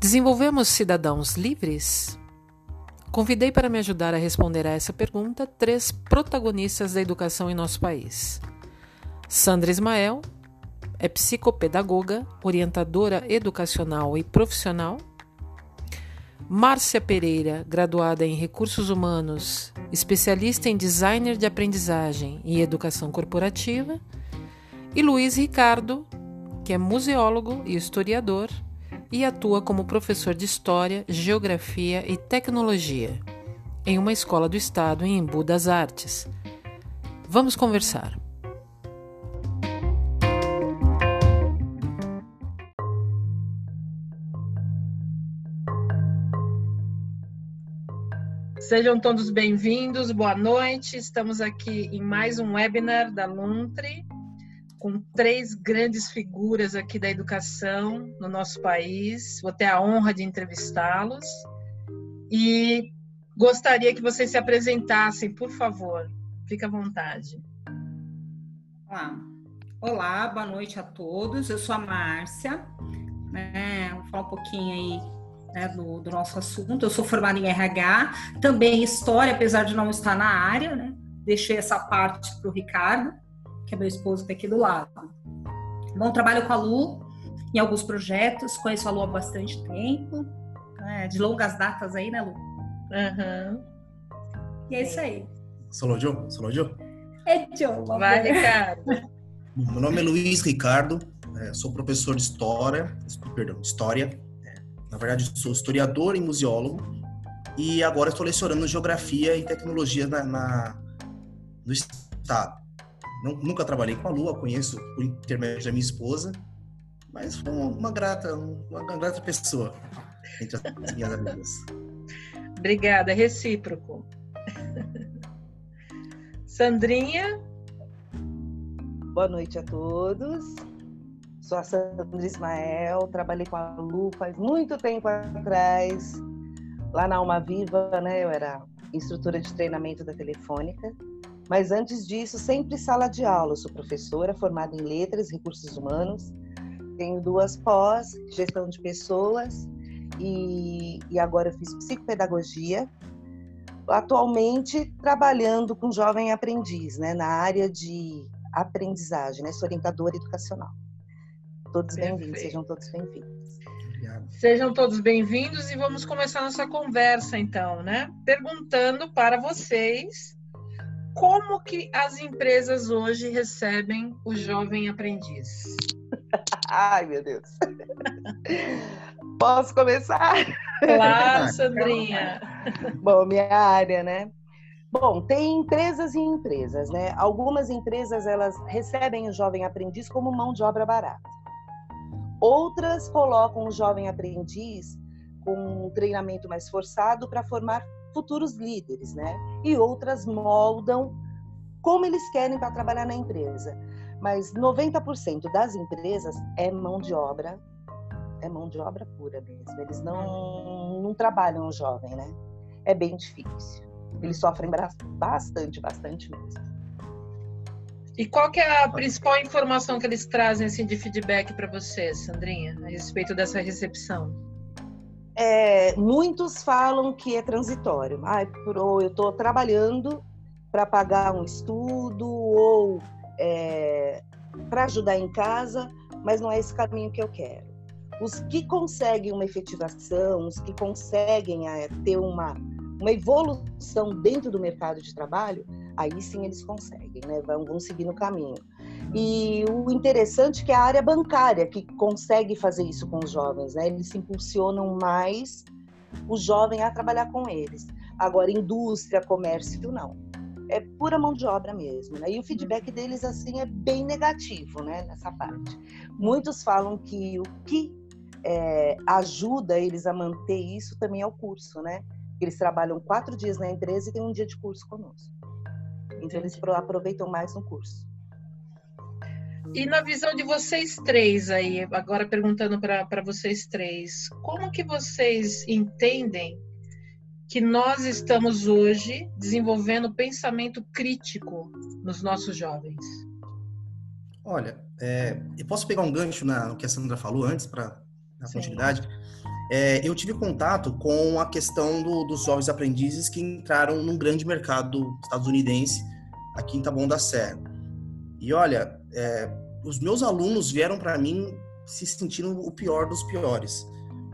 Desenvolvemos cidadãos livres? Convidei para me ajudar a responder a essa pergunta três protagonistas da educação em nosso país. Sandra Ismael é psicopedagoga, orientadora educacional e profissional. Márcia Pereira, graduada em Recursos Humanos, especialista em designer de aprendizagem e educação corporativa. E Luiz Ricardo, que é museólogo e historiador e atua como professor de História, Geografia e Tecnologia em uma escola do estado em Embu das Artes. Vamos conversar. Sejam todos bem-vindos, boa noite. Estamos aqui em mais um webinar da Luntre com três grandes figuras aqui da educação no nosso país. Vou ter a honra de entrevistá-los e gostaria que vocês se apresentassem, por favor. Fique à vontade. Olá, Olá boa noite a todos. Eu sou a Márcia. Né? Vou falar um pouquinho aí né, do, do, nosso assunto. Eu sou formada em RH, também História, apesar de não estar na área, né? Deixei essa parte para o Ricardo que é meu esposo que está aqui do lado. Bom, trabalho com a Lu em alguns projetos, conheço a Lu há bastante tempo, né, de longas datas aí, né, Lu? Uhum. E é isso aí. Solo Joe? Solo Joe? É Joe. Vai, Ricardo. Meu nome é Luiz Ricardo, é, sou professor de História, perdão, História. É, na verdade, sou historiador e museólogo e agora estou lecionando Geografia e Tecnologia na, na no Estado. Não, nunca trabalhei com a Lua, conheço por intermédio da minha esposa, mas foi uma, uma grata, uma, uma, grata pessoa entre as minhas amigas. Obrigada, recíproco. Sandrinha. Boa noite a todos. Sou a Sandra Ismael, trabalhei com a Lu faz muito tempo atrás, lá na Alma Viva, né? Eu era instrutora de treinamento da Telefônica. Mas antes disso, sempre sala de aula. Eu sou professora formada em letras, recursos humanos. Tenho duas pós, gestão de pessoas e, e agora eu fiz psicopedagogia. Atualmente trabalhando com jovem aprendiz, né, na área de aprendizagem, né, sou orientadora educacional. Todos bem-vindos, sejam todos bem-vindos. Sejam todos bem-vindos e vamos começar nossa conversa então, né? Perguntando para vocês como que as empresas hoje recebem o jovem aprendiz? Ai, meu Deus. Posso começar? Claro, Sandrinha. Bom, minha área, né? Bom, tem empresas e empresas, né? Algumas empresas elas recebem o jovem aprendiz como mão de obra barata. Outras colocam o jovem aprendiz com um treinamento mais forçado para formar futuros líderes, né? E outras moldam como eles querem para trabalhar na empresa. Mas 90% das empresas é mão de obra, é mão de obra pura mesmo. Eles não, não trabalham o jovem, né? É bem difícil. Eles sofrem bastante, bastante mesmo. E qual que é a principal informação que eles trazem assim, de feedback para você, Sandrinha, a respeito dessa recepção? É, muitos falam que é transitório. Ah, eu estou trabalhando para pagar um estudo ou é, para ajudar em casa, mas não é esse caminho que eu quero. Os que conseguem uma efetivação, os que conseguem é, ter uma, uma evolução dentro do mercado de trabalho, aí sim eles conseguem, né? vão, vão seguir no caminho. E o interessante é que é a área bancária que consegue fazer isso com os jovens, né? Eles se impulsionam mais o jovem a trabalhar com eles. Agora, indústria, comércio, não. É pura mão de obra mesmo, né? E o feedback deles, assim, é bem negativo, né? Nessa parte. Muitos falam que o que é, ajuda eles a manter isso também é o curso, né? Eles trabalham quatro dias na empresa e tem um dia de curso conosco. Então, eles aproveitam mais no curso. E na visão de vocês três aí, agora perguntando para vocês três, como que vocês entendem que nós estamos hoje desenvolvendo pensamento crítico nos nossos jovens? Olha, é, eu posso pegar um gancho na, no que a Sandra falou antes para na continuidade. é, eu tive contato com a questão do, dos jovens aprendizes que entraram num grande mercado estadunidense aqui em Taboão da Serra. E olha, é, os meus alunos vieram para mim se sentindo o pior dos piores,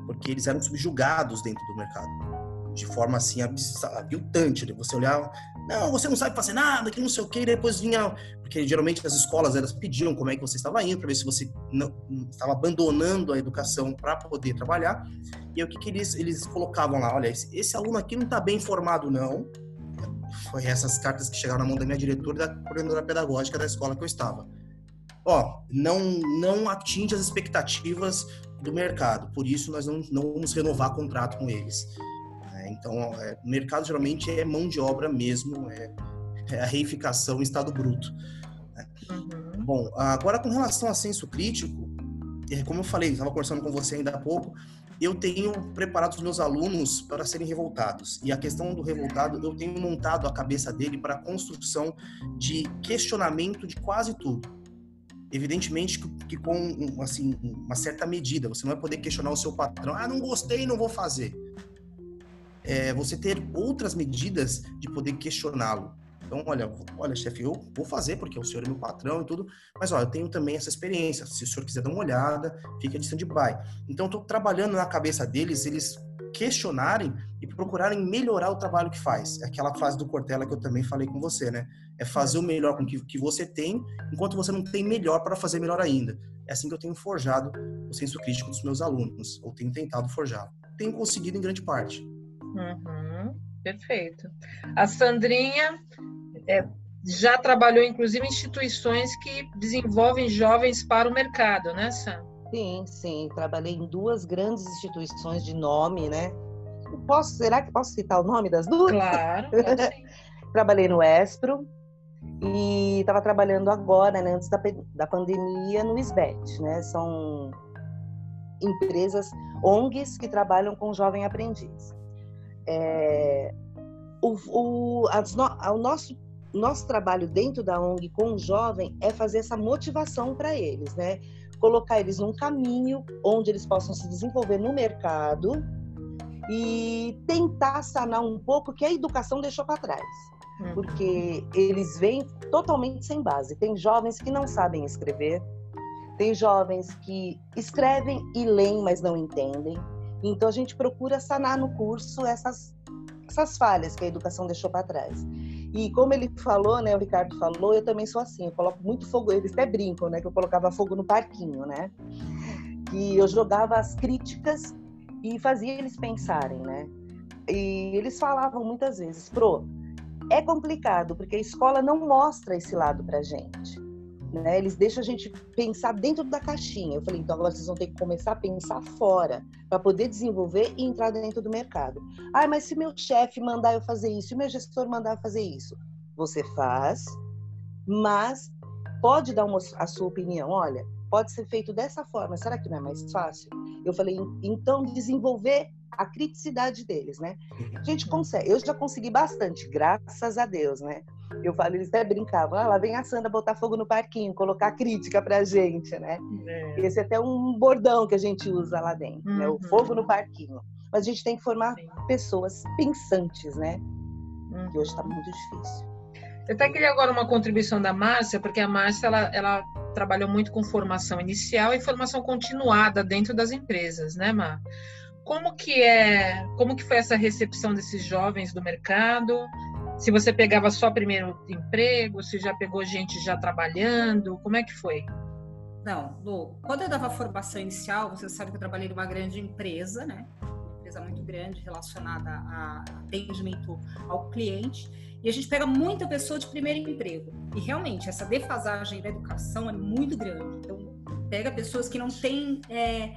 porque eles eram subjugados dentro do mercado, de forma assim aviltante. Né? Você olhava, não, você não sabe fazer nada, que não sei o que, e depois vinha, porque geralmente as escolas elas pediam como é que você estava indo, para ver se você não estava abandonando a educação para poder trabalhar. E o que, que eles, eles colocavam lá? Olha, esse, esse aluno aqui não está bem formado, não foi essas cartas que chegaram na mão da minha diretora e da coordenadora pedagógica da escola que eu estava. Ó, não, não atinge as expectativas do mercado, por isso nós não, não vamos renovar contrato com eles. É, então, é, o mercado geralmente é mão de obra mesmo, é, é a reificação em estado bruto. Né? Uhum. Bom, agora com relação a senso crítico, é, como eu falei, estava conversando com você ainda há pouco, eu tenho preparado os meus alunos para serem revoltados. E a questão do revoltado, eu tenho montado a cabeça dele para a construção de questionamento de quase tudo. Evidentemente que, com assim, uma certa medida, você não vai poder questionar o seu patrão. Ah, não gostei, não vou fazer. É, você ter outras medidas de poder questioná-lo. Então, olha, olha, chefe, eu vou fazer porque o senhor é meu patrão e tudo, mas olha, eu tenho também essa experiência. Se o senhor quiser dar uma olhada, fica de stand-by. Então, estou trabalhando na cabeça deles, eles questionarem e procurarem melhorar o trabalho que faz. É aquela frase do Cortella que eu também falei com você, né? É fazer o melhor com o que, que você tem, enquanto você não tem melhor para fazer melhor ainda. É assim que eu tenho forjado o senso crítico dos meus alunos, ou tenho tentado forjar. Tenho conseguido em grande parte. Uhum, perfeito. A Sandrinha é, já trabalhou, inclusive, em instituições que desenvolvem jovens para o mercado, né, Sam? Sim, sim. Trabalhei em duas grandes instituições de nome, né? Posso, será que posso citar o nome das duas? Claro, Trabalhei no Espro e estava trabalhando agora, né, antes da, da pandemia, no SBET, né? São empresas, ONGs que trabalham com jovem aprendiz. É, o, o, o nosso nosso trabalho dentro da ONG com o jovem é fazer essa motivação para eles, né? Colocar eles num caminho onde eles possam se desenvolver no mercado e tentar sanar um pouco que a educação deixou para trás. Uhum. Porque eles vêm totalmente sem base. Tem jovens que não sabem escrever, tem jovens que escrevem e leem, mas não entendem. Então a gente procura sanar no curso essas, essas falhas que a educação deixou para trás. E como ele falou, né, o Ricardo falou, eu também sou assim, eu coloco muito fogo, eles até brincam, né, que eu colocava fogo no parquinho, né? Que eu jogava as críticas e fazia eles pensarem, né? E eles falavam muitas vezes, pro, é complicado porque a escola não mostra esse lado pra gente. Né? Eles deixam a gente pensar dentro da caixinha. Eu falei, então agora vocês vão ter que começar a pensar fora para poder desenvolver e entrar dentro do mercado. Ah, mas se meu chefe mandar eu fazer isso, se meu gestor mandar eu fazer isso, você faz, mas pode dar uma, a sua opinião. Olha, pode ser feito dessa forma. Será que não é mais fácil? Eu falei, então desenvolver a criticidade deles, né? A gente consegue. Eu já consegui bastante, graças a Deus, né? Eu falo, eles até brincavam, ah, lá vem a Sandra botar fogo no parquinho, colocar crítica pra gente, né? É. Esse é até um bordão que a gente usa lá dentro, uhum. né? O uhum. fogo no parquinho. Mas a gente tem que formar Sim. pessoas pensantes, né? Uhum. Que hoje está muito difícil. Eu até queria agora uma contribuição da Márcia, porque a Márcia ela, ela trabalhou muito com formação inicial e formação continuada dentro das empresas, né, Mar? Como que é, como que foi essa recepção desses jovens do mercado? Se você pegava só primeiro emprego, se já pegou gente já trabalhando, como é que foi? Não, Lu, quando eu dava formação inicial, você sabe que eu trabalhei numa grande empresa, né? Uma empresa muito grande relacionada a atendimento ao cliente. E a gente pega muita pessoa de primeiro emprego. E realmente, essa defasagem da educação é muito grande. Então, pega pessoas que não têm. É,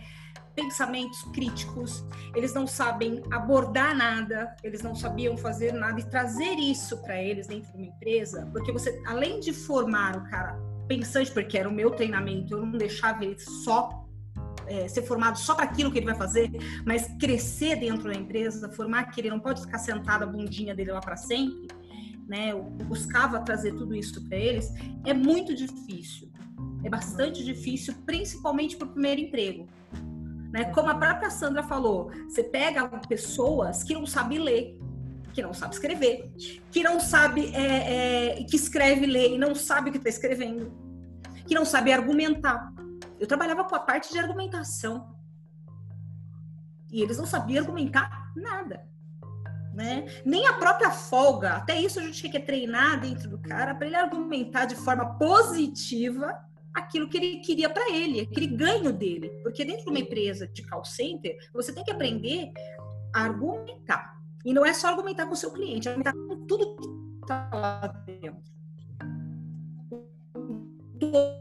pensamentos críticos, eles não sabem abordar nada, eles não sabiam fazer nada e trazer isso para eles dentro de uma empresa, porque você, além de formar o cara pensante, porque era o meu treinamento, eu não deixava ele só é, ser formado só para aquilo que ele vai fazer, mas crescer dentro da empresa, formar que ele não pode ficar sentado a bundinha dele lá para sempre, né? Eu buscava trazer tudo isso para eles, é muito difícil. É bastante difícil, principalmente para o primeiro emprego Né? Como a própria Sandra falou, você pega pessoas que não sabem ler, que não sabem escrever, que não sabe, é, é, que escreve, lê e não sabe o que está escrevendo, que não sabe argumentar. Eu trabalhava com a parte de argumentação e eles não sabiam argumentar nada. Né? Nem a própria folga, até isso a gente tem que treinar dentro do cara para ele argumentar de forma positiva aquilo que ele queria para ele, aquele ganho dele. Porque dentro de uma empresa de call center, você tem que aprender a argumentar. E não é só argumentar com o seu cliente, é argumentar com tudo que está lá dentro.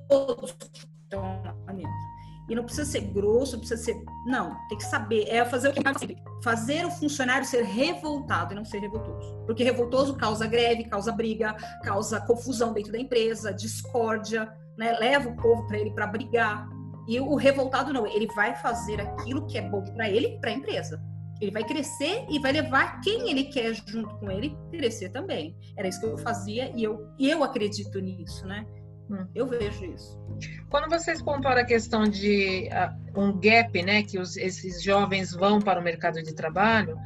Todos estão lá dentro. E não precisa ser grosso, precisa ser. Não, tem que saber. É fazer o que fazer o funcionário ser revoltado e não ser revoltoso. Porque revoltoso causa greve, causa briga, causa confusão dentro da empresa, discórdia, né? leva o povo para ele para brigar. E o revoltado não, ele vai fazer aquilo que é bom para ele e para a empresa. Ele vai crescer e vai levar quem ele quer junto com ele crescer também. Era isso que eu fazia e eu, e eu acredito nisso, né? Hum. Eu vejo isso. Quando vocês comparam a questão de uh, um gap, né, que os, esses jovens vão para o mercado de trabalho,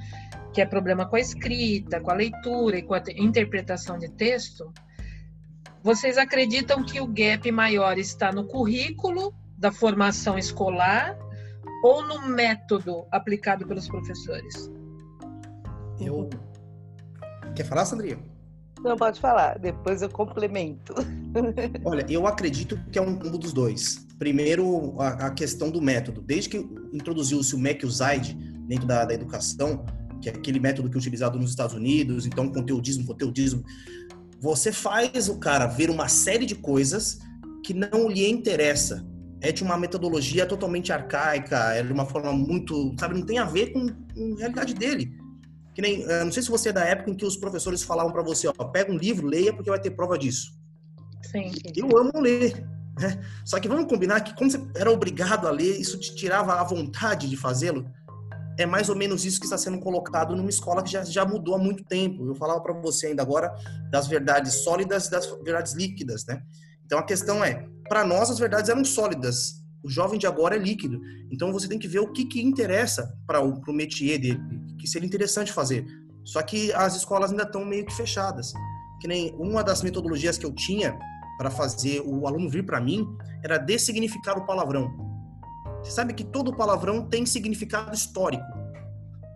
que é problema com a escrita, com a leitura e com a interpretação de texto, vocês acreditam que o gap maior está no currículo da formação escolar ou no método aplicado pelos professores? Eu. Quer falar, Sandrinha? Não, pode falar, depois eu complemento. Olha, eu acredito que é um combo dos dois. Primeiro, a, a questão do método. Desde que introduziu-se o MEC-USAID dentro da, da educação, que é aquele método que é utilizado nos Estados Unidos, então conteudismo, conteudismo, você faz o cara ver uma série de coisas que não lhe interessa. É de uma metodologia totalmente arcaica, é de uma forma muito, sabe, não tem a ver com, com a realidade dele. Que nem, não sei se você é da época em que os professores falavam para você, ó, pega um livro, leia porque vai ter prova disso. Sim. Eu amo ler, né? Só que vamos combinar que como você era obrigado a ler, isso te tirava a vontade de fazê-lo. É mais ou menos isso que está sendo colocado numa escola que já, já mudou há muito tempo. Eu falava para você ainda agora das verdades sólidas e das verdades líquidas, né? Então a questão é, para nós as verdades eram sólidas, o jovem de agora é líquido. Então você tem que ver o que, que interessa para o pro métier dele, que seria interessante fazer. Só que as escolas ainda estão meio que fechadas. Que nem uma das metodologias que eu tinha para fazer o aluno vir para mim era dessignificar o palavrão. Você sabe que todo palavrão tem significado histórico.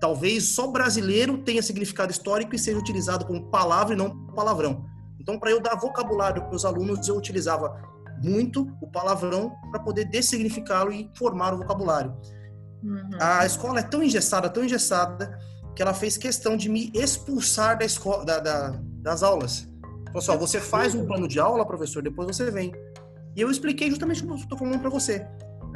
Talvez só brasileiro tenha significado histórico e seja utilizado como palavra e não palavrão. Então, para eu dar vocabulário para os alunos, eu utilizava muito o palavrão para poder dessignificá-lo e formar o vocabulário. Uhum. A escola é tão engessada, tão engessada, que ela fez questão de me expulsar da escola, da, da, das aulas. Falou assim, você faz um plano de aula, professor, depois você vem. E eu expliquei justamente o que eu estou falando para você.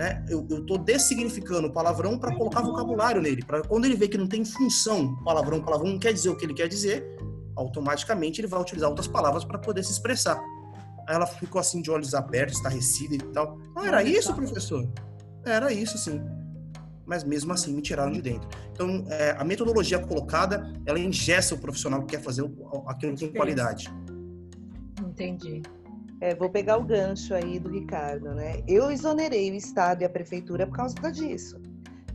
Né? Eu estou dessignificando o palavrão para colocar vocabulário nele. Para quando ele vê que não tem função palavrão, palavrão não quer dizer o que ele quer dizer, automaticamente ele vai utilizar outras palavras para poder se expressar. Aí ela ficou assim de olhos abertos, estarrecida e tal. Ah, era isso, professor? Era isso, sim. Mas mesmo assim me tiraram de dentro. Então, é, a metodologia colocada, ela engessa o profissional que quer fazer aquilo com qualidade. Entendi. É, vou pegar o gancho aí do Ricardo, né? Eu exonerei o Estado e a Prefeitura por causa disso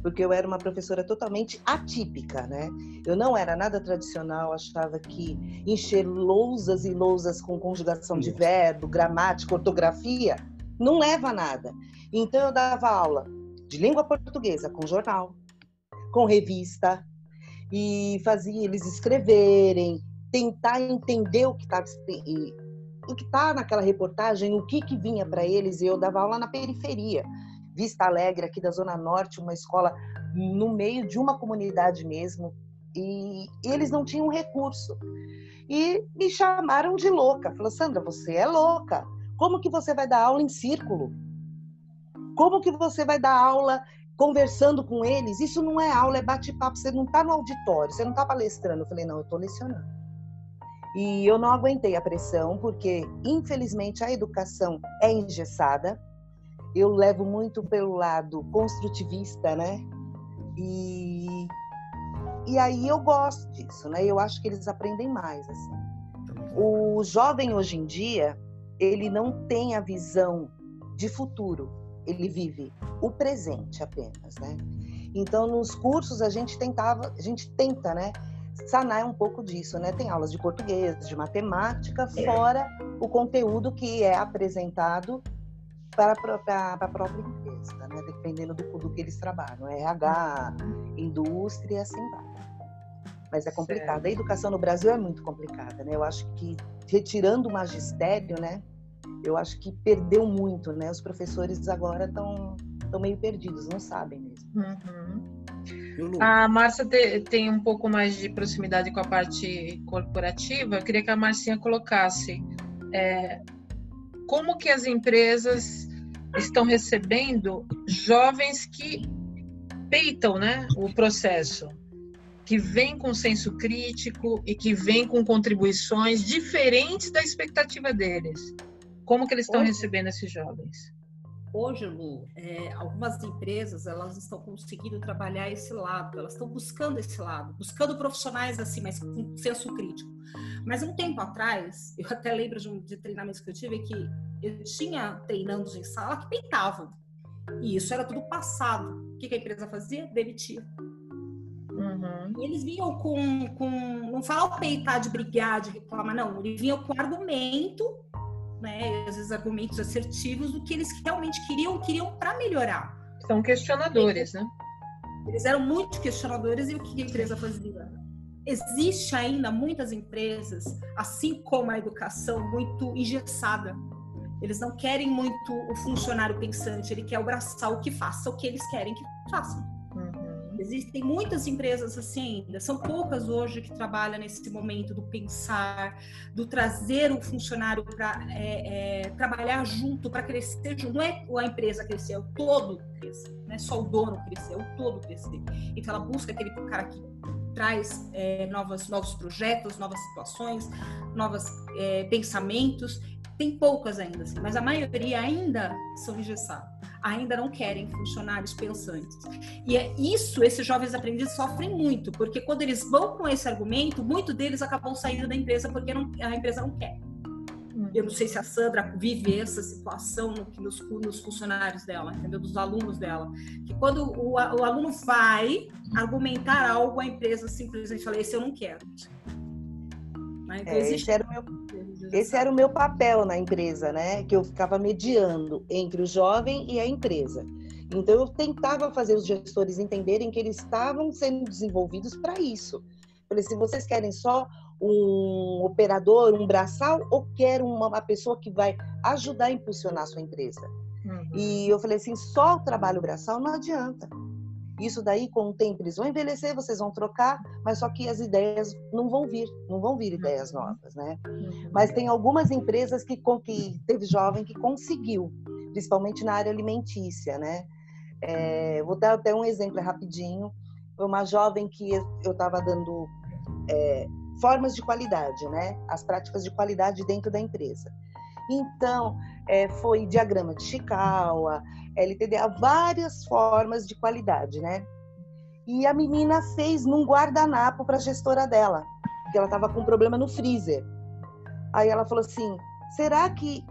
porque eu era uma professora totalmente atípica, né? Eu não era nada tradicional, achava que encher lousas e lousas com conjugação de verbo, gramática, ortografia, não leva a nada. Então eu dava aula de língua portuguesa com jornal, com revista, e fazia eles escreverem, tentar entender o que estava o que está naquela reportagem, o que, que vinha para eles, e eu dava aula na periferia. Vista Alegre, aqui da Zona Norte, uma escola no meio de uma comunidade mesmo, e eles não tinham recurso. E me chamaram de louca. Falou, Sandra, você é louca. Como que você vai dar aula em círculo? Como que você vai dar aula conversando com eles? Isso não é aula, é bate-papo. Você não está no auditório, você não está palestrando. Eu falei, não, eu estou lecionando. E eu não aguentei a pressão, porque, infelizmente, a educação é engessada eu levo muito pelo lado construtivista, né? E, e aí eu gosto disso, né? Eu acho que eles aprendem mais, assim. O jovem hoje em dia, ele não tem a visão de futuro. ele vive o presente apenas, né? Então, nos cursos a gente tentava, a gente tenta, né, sanar um pouco disso, né? Tem aulas de português, de matemática, fora o conteúdo que é apresentado para a própria, para a própria empresa, né? Dependendo do, do que eles trabalham, RH, indústria, assim vai. Mas é complicado. Certo. A educação no Brasil é muito complicada, né? Eu acho que retirando o magistério, né? Eu acho que perdeu muito, né? Os professores agora estão estão meio perdidos, não sabem mesmo. Uhum. A Márcia te, tem um pouco mais de proximidade com a parte corporativa. Eu queria que a Marcinha colocasse é, como que as empresas estão recebendo jovens que peitam né, o processo, que vêm com senso crítico e que vêm com contribuições diferentes da expectativa deles. Como que eles estão recebendo esses jovens? Hoje, Lu, é, algumas empresas elas estão conseguindo trabalhar esse lado, elas estão buscando esse lado, buscando profissionais assim, mas com senso crítico. Mas um tempo atrás, eu até lembro de, um, de treinamentos que eu tive que eu tinha treinandos em sala que peitavam. E isso era tudo passado. O que, que a empresa fazia? Demitia. Uhum. E eles vinham com, com. Não fala peitar de brigar, de reclamar, não. Eles vinham com argumento né, às vezes argumentos assertivos do que eles realmente queriam, queriam para melhorar. São questionadores, né? Eles eram muito questionadores e o que a empresa fazia? Existe ainda muitas empresas, assim como a educação, muito engessada. Eles não querem muito o funcionário pensante, ele quer o braçal que faça o que eles querem que façam. Existem muitas empresas assim ainda, são poucas hoje que trabalham nesse momento do pensar, do trazer o funcionário para é, é, trabalhar junto, para crescer junto. Não é a empresa crescer, é o todo crescer, não é só o dono crescer, é o todo crescer. Então ela busca aquele cara que traz é, novas, novos projetos, novas situações, novos é, pensamentos. Tem poucas ainda, assim, mas a maioria ainda são engessadas ainda não querem funcionários pensantes. E é isso, esses jovens aprendizes sofrem muito, porque quando eles vão com esse argumento, muitos deles acabam saindo da empresa porque não, a empresa não quer. Eu não sei se a Sandra vive essa situação nos, nos funcionários dela, entendeu? Dos alunos dela. Que quando o, o aluno vai argumentar algo, a empresa simplesmente fala: Esse eu não quero. Né? Então, é, existe... esse, era meu, esse era o meu papel na empresa, né? Que eu ficava mediando entre o jovem e a empresa. Então eu tentava fazer os gestores entenderem que eles estavam sendo desenvolvidos para isso. Falei, se vocês querem só um operador, um braçal, ou querem uma, uma pessoa que vai ajudar a impulsionar a sua empresa? Uhum. E eu falei assim, só o trabalho braçal não adianta. Isso daí, com o tempo, eles vão envelhecer, vocês vão trocar, mas só que as ideias não vão vir, não vão vir ideias uhum. novas, né? Uhum. Mas tem algumas empresas que, que teve jovem que conseguiu, principalmente na área alimentícia, né? É, vou dar até um exemplo rapidinho. Foi uma jovem que eu estava dando é, formas de qualidade, né? As práticas de qualidade dentro da empresa. Então, é, foi diagrama de Chikawa, LTDA, várias formas de qualidade, né? E a menina fez num guardanapo para a gestora dela, porque ela estava com um problema no freezer. Aí ela falou assim: será que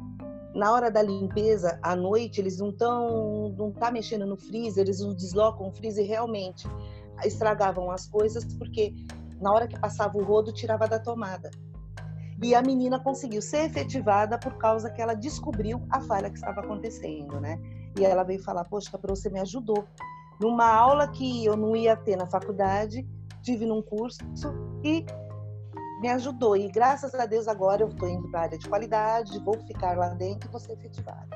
na hora da limpeza à noite eles não estão não tá mexendo no freezer, eles não deslocam o freezer realmente estragavam as coisas porque na hora que passava o rodo tirava da tomada. E a menina conseguiu ser efetivada por causa que ela descobriu a falha que estava acontecendo, né? E ela veio falar: Poxa, para você me ajudou. Numa aula que eu não ia ter na faculdade, tive num curso e me ajudou. E graças a Deus agora eu estou indo para a área de qualidade, vou ficar lá dentro e vou ser efetivada.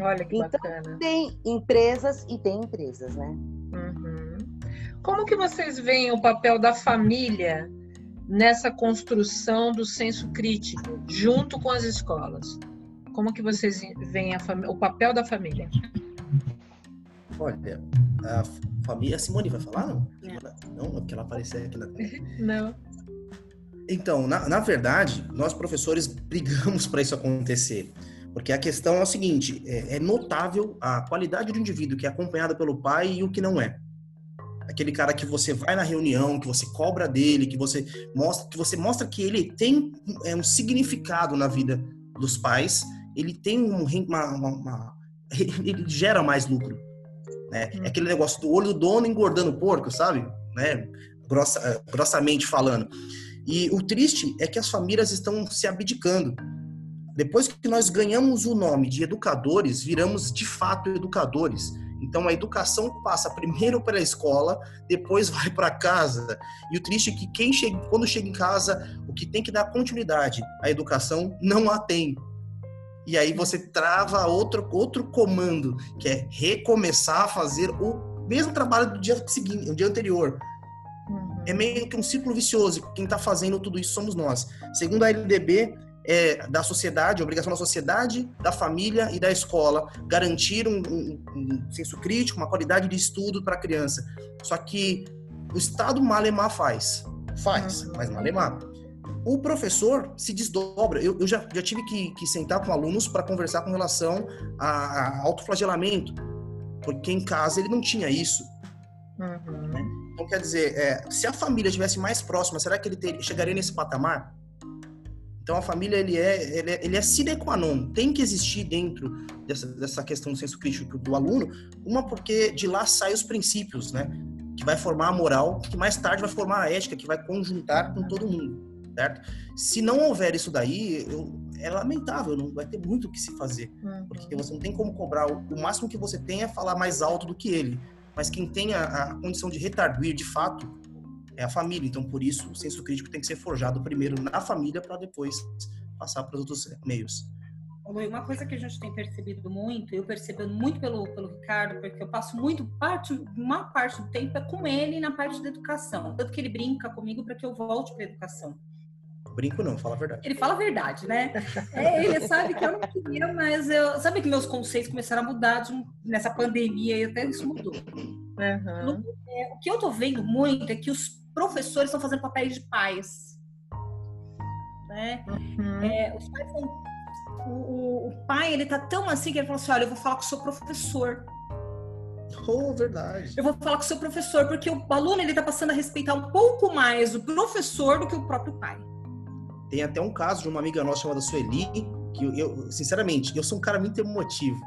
Olha que então, bacana. Tem empresas e tem empresas, né? Uhum. Como que vocês veem o papel da família nessa construção do senso crítico, junto com as escolas? Como que vocês veem o papel da família? Olha, a família. A Simone vai falar? Não, não, não porque ela apareceu aqui na Não. Então, na, na verdade, nós professores brigamos para isso acontecer. Porque a questão é o seguinte: é, é notável a qualidade do indivíduo que é acompanhado pelo pai e o que não é aquele cara que você vai na reunião, que você cobra dele, que você mostra que você mostra que ele tem é, um significado na vida dos pais, ele tem um, uma, uma, uma ele gera mais lucro. Né? É aquele negócio do olho do dono engordando o porco, sabe? Né? Grossa, eh, grossamente falando. E o triste é que as famílias estão se abdicando. Depois que nós ganhamos o nome de educadores, viramos de fato educadores. Então a educação passa primeiro pela escola, depois vai para casa. E o triste é que quem chega, quando chega em casa, o que tem que dar continuidade à educação não a tem. E aí você trava outro, outro comando, que é recomeçar a fazer o mesmo trabalho do dia seguinte, o dia anterior. Uhum. É meio que um ciclo vicioso. Quem está fazendo tudo isso somos nós. Segundo a LDB, é da sociedade, obrigação da sociedade, da família e da escola garantir um, um, um senso crítico, uma qualidade de estudo para a criança. Só que o Estado malemar faz. Faz, uhum. mas malemar. O professor se desdobra. Eu, eu já, já tive que, que sentar com alunos para conversar com relação a, a autoflagelamento, porque em casa ele não tinha isso. Uhum. Né? Então, quer dizer, é, se a família estivesse mais próxima, será que ele ter, chegaria nesse patamar? Então, a família, ele é, ele é, ele é sine qua non. Tem que existir dentro dessa, dessa questão do senso crítico do aluno, uma porque de lá saem os princípios, né? Que vai formar a moral, que mais tarde vai formar a ética, que vai conjuntar com todo mundo, certo? Se não houver isso daí, eu, é lamentável, não vai ter muito o que se fazer. Uhum. Porque você não tem como cobrar. O, máximo que você tem é falar mais alto do que ele. Mas quem tem a, a condição de retarduir, de fato, é a família. Então, por isso, o senso crítico tem que ser forjado primeiro na família para depois passar para os outros meios. Uma coisa que a gente tem percebido muito, eu percebo muito pelo, pelo Ricardo, porque eu passo muito parte, uma parte do tempo é com ele na parte da educação. Tanto que ele brinca comigo para que eu volte para a educação. Brinco não, fala a verdade. Ele fala a verdade, né? É, ele sabe que eu não queria, mas eu. Sabe que meus conceitos começaram a mudar de, nessa pandemia e até isso mudou. Uhum. o que eu tô vendo muito é que os professores estão fazendo papéis de pais. Né? Uhum. É, os pais são, o, o, pai, ele tá tão assim que ele fala assim: olha, eu vou falar com o seu professor. Oh, verdade. Eu vou falar com o seu professor, porque o aluno ele tá passando a respeitar um pouco mais o professor do que o próprio pai. Tem até um caso de uma amiga nossa chamada Sueli, que eu, sinceramente, eu sou um cara muito emotivo.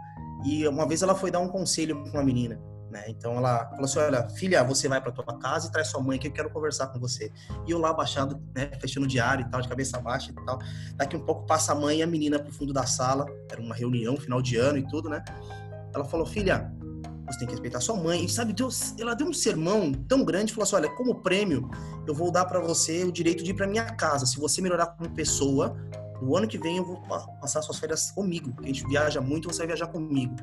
E uma vez ela foi dar um conselho para uma menina. Né? Então ela falou assim: olha, filha, você vai para tua casa e traz sua mãe que eu quero conversar com você. E eu lá abaixado, né, fechando o diário e tal, de cabeça baixa e tal. Daqui um pouco passa a mãe e a menina pro fundo da sala, era uma reunião, final de ano e tudo, né? Ela falou: filha, você tem que respeitar sua mãe. E sabe, Deus, ela deu um sermão tão grande, falou assim: olha, como prêmio, eu vou dar para você o direito de ir para minha casa. Se você melhorar como pessoa, no ano que vem eu vou passar suas férias comigo, a gente viaja muito, você vai viajar comigo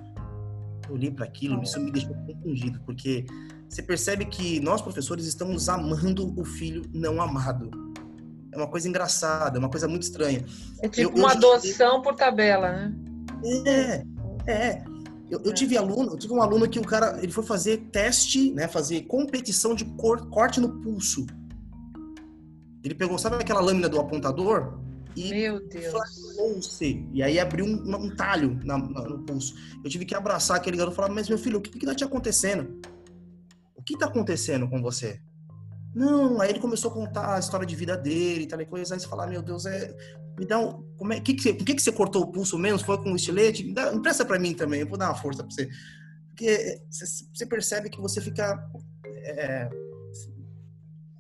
olhei para aquilo, isso me deixou confundido, porque você percebe que nós, professores, estamos amando o filho não amado. É uma coisa engraçada, é uma coisa muito estranha. É tipo eu, uma eu adoção por tabela, né? É, é. Eu, eu, é. tive aluno, eu tive um aluno que o cara, ele foi fazer teste, né, fazer competição de cor, corte no pulso. Ele pegou, sabe aquela lâmina do apontador? E Meu Deus. E aí abriu um, um talho na, na, no pulso. Eu tive que abraçar aquele garoto e falar, mas meu filho, o que que tá te acontecendo? O que tá acontecendo com você? Não, aí ele começou a contar a história de vida dele e tal e coisa. Aí você fala, meu Deus, é. Me dá um. Como é, que que você, por que, que você cortou o pulso menos? Foi com um estilete? Dá, empresta pra mim também, eu vou dar uma força pra você. Porque você percebe que você fica. É,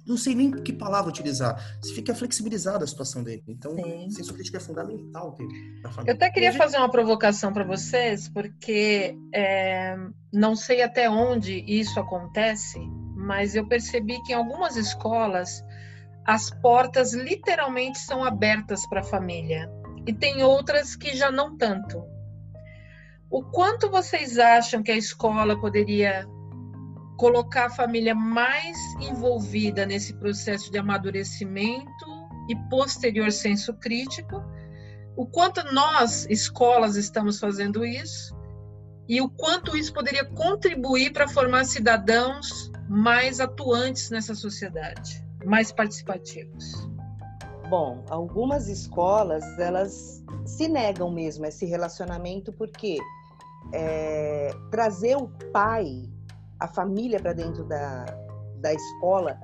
não sei nem que palavra utilizar. Se fica flexibilizada a situação dele. Então, Sim. senso crítico é fundamental ter Eu até queria fazer uma provocação para vocês, porque é, não sei até onde isso acontece, mas eu percebi que em algumas escolas as portas literalmente são abertas para a família e tem outras que já não tanto. O quanto vocês acham que a escola poderia colocar a família mais envolvida nesse processo de amadurecimento e posterior senso crítico, o quanto nós, escolas, estamos fazendo isso e o quanto isso poderia contribuir para formar cidadãos mais atuantes nessa sociedade, mais participativos. Bom, algumas escolas elas se negam mesmo a esse relacionamento porque é, trazer o pai a família para dentro da, da escola,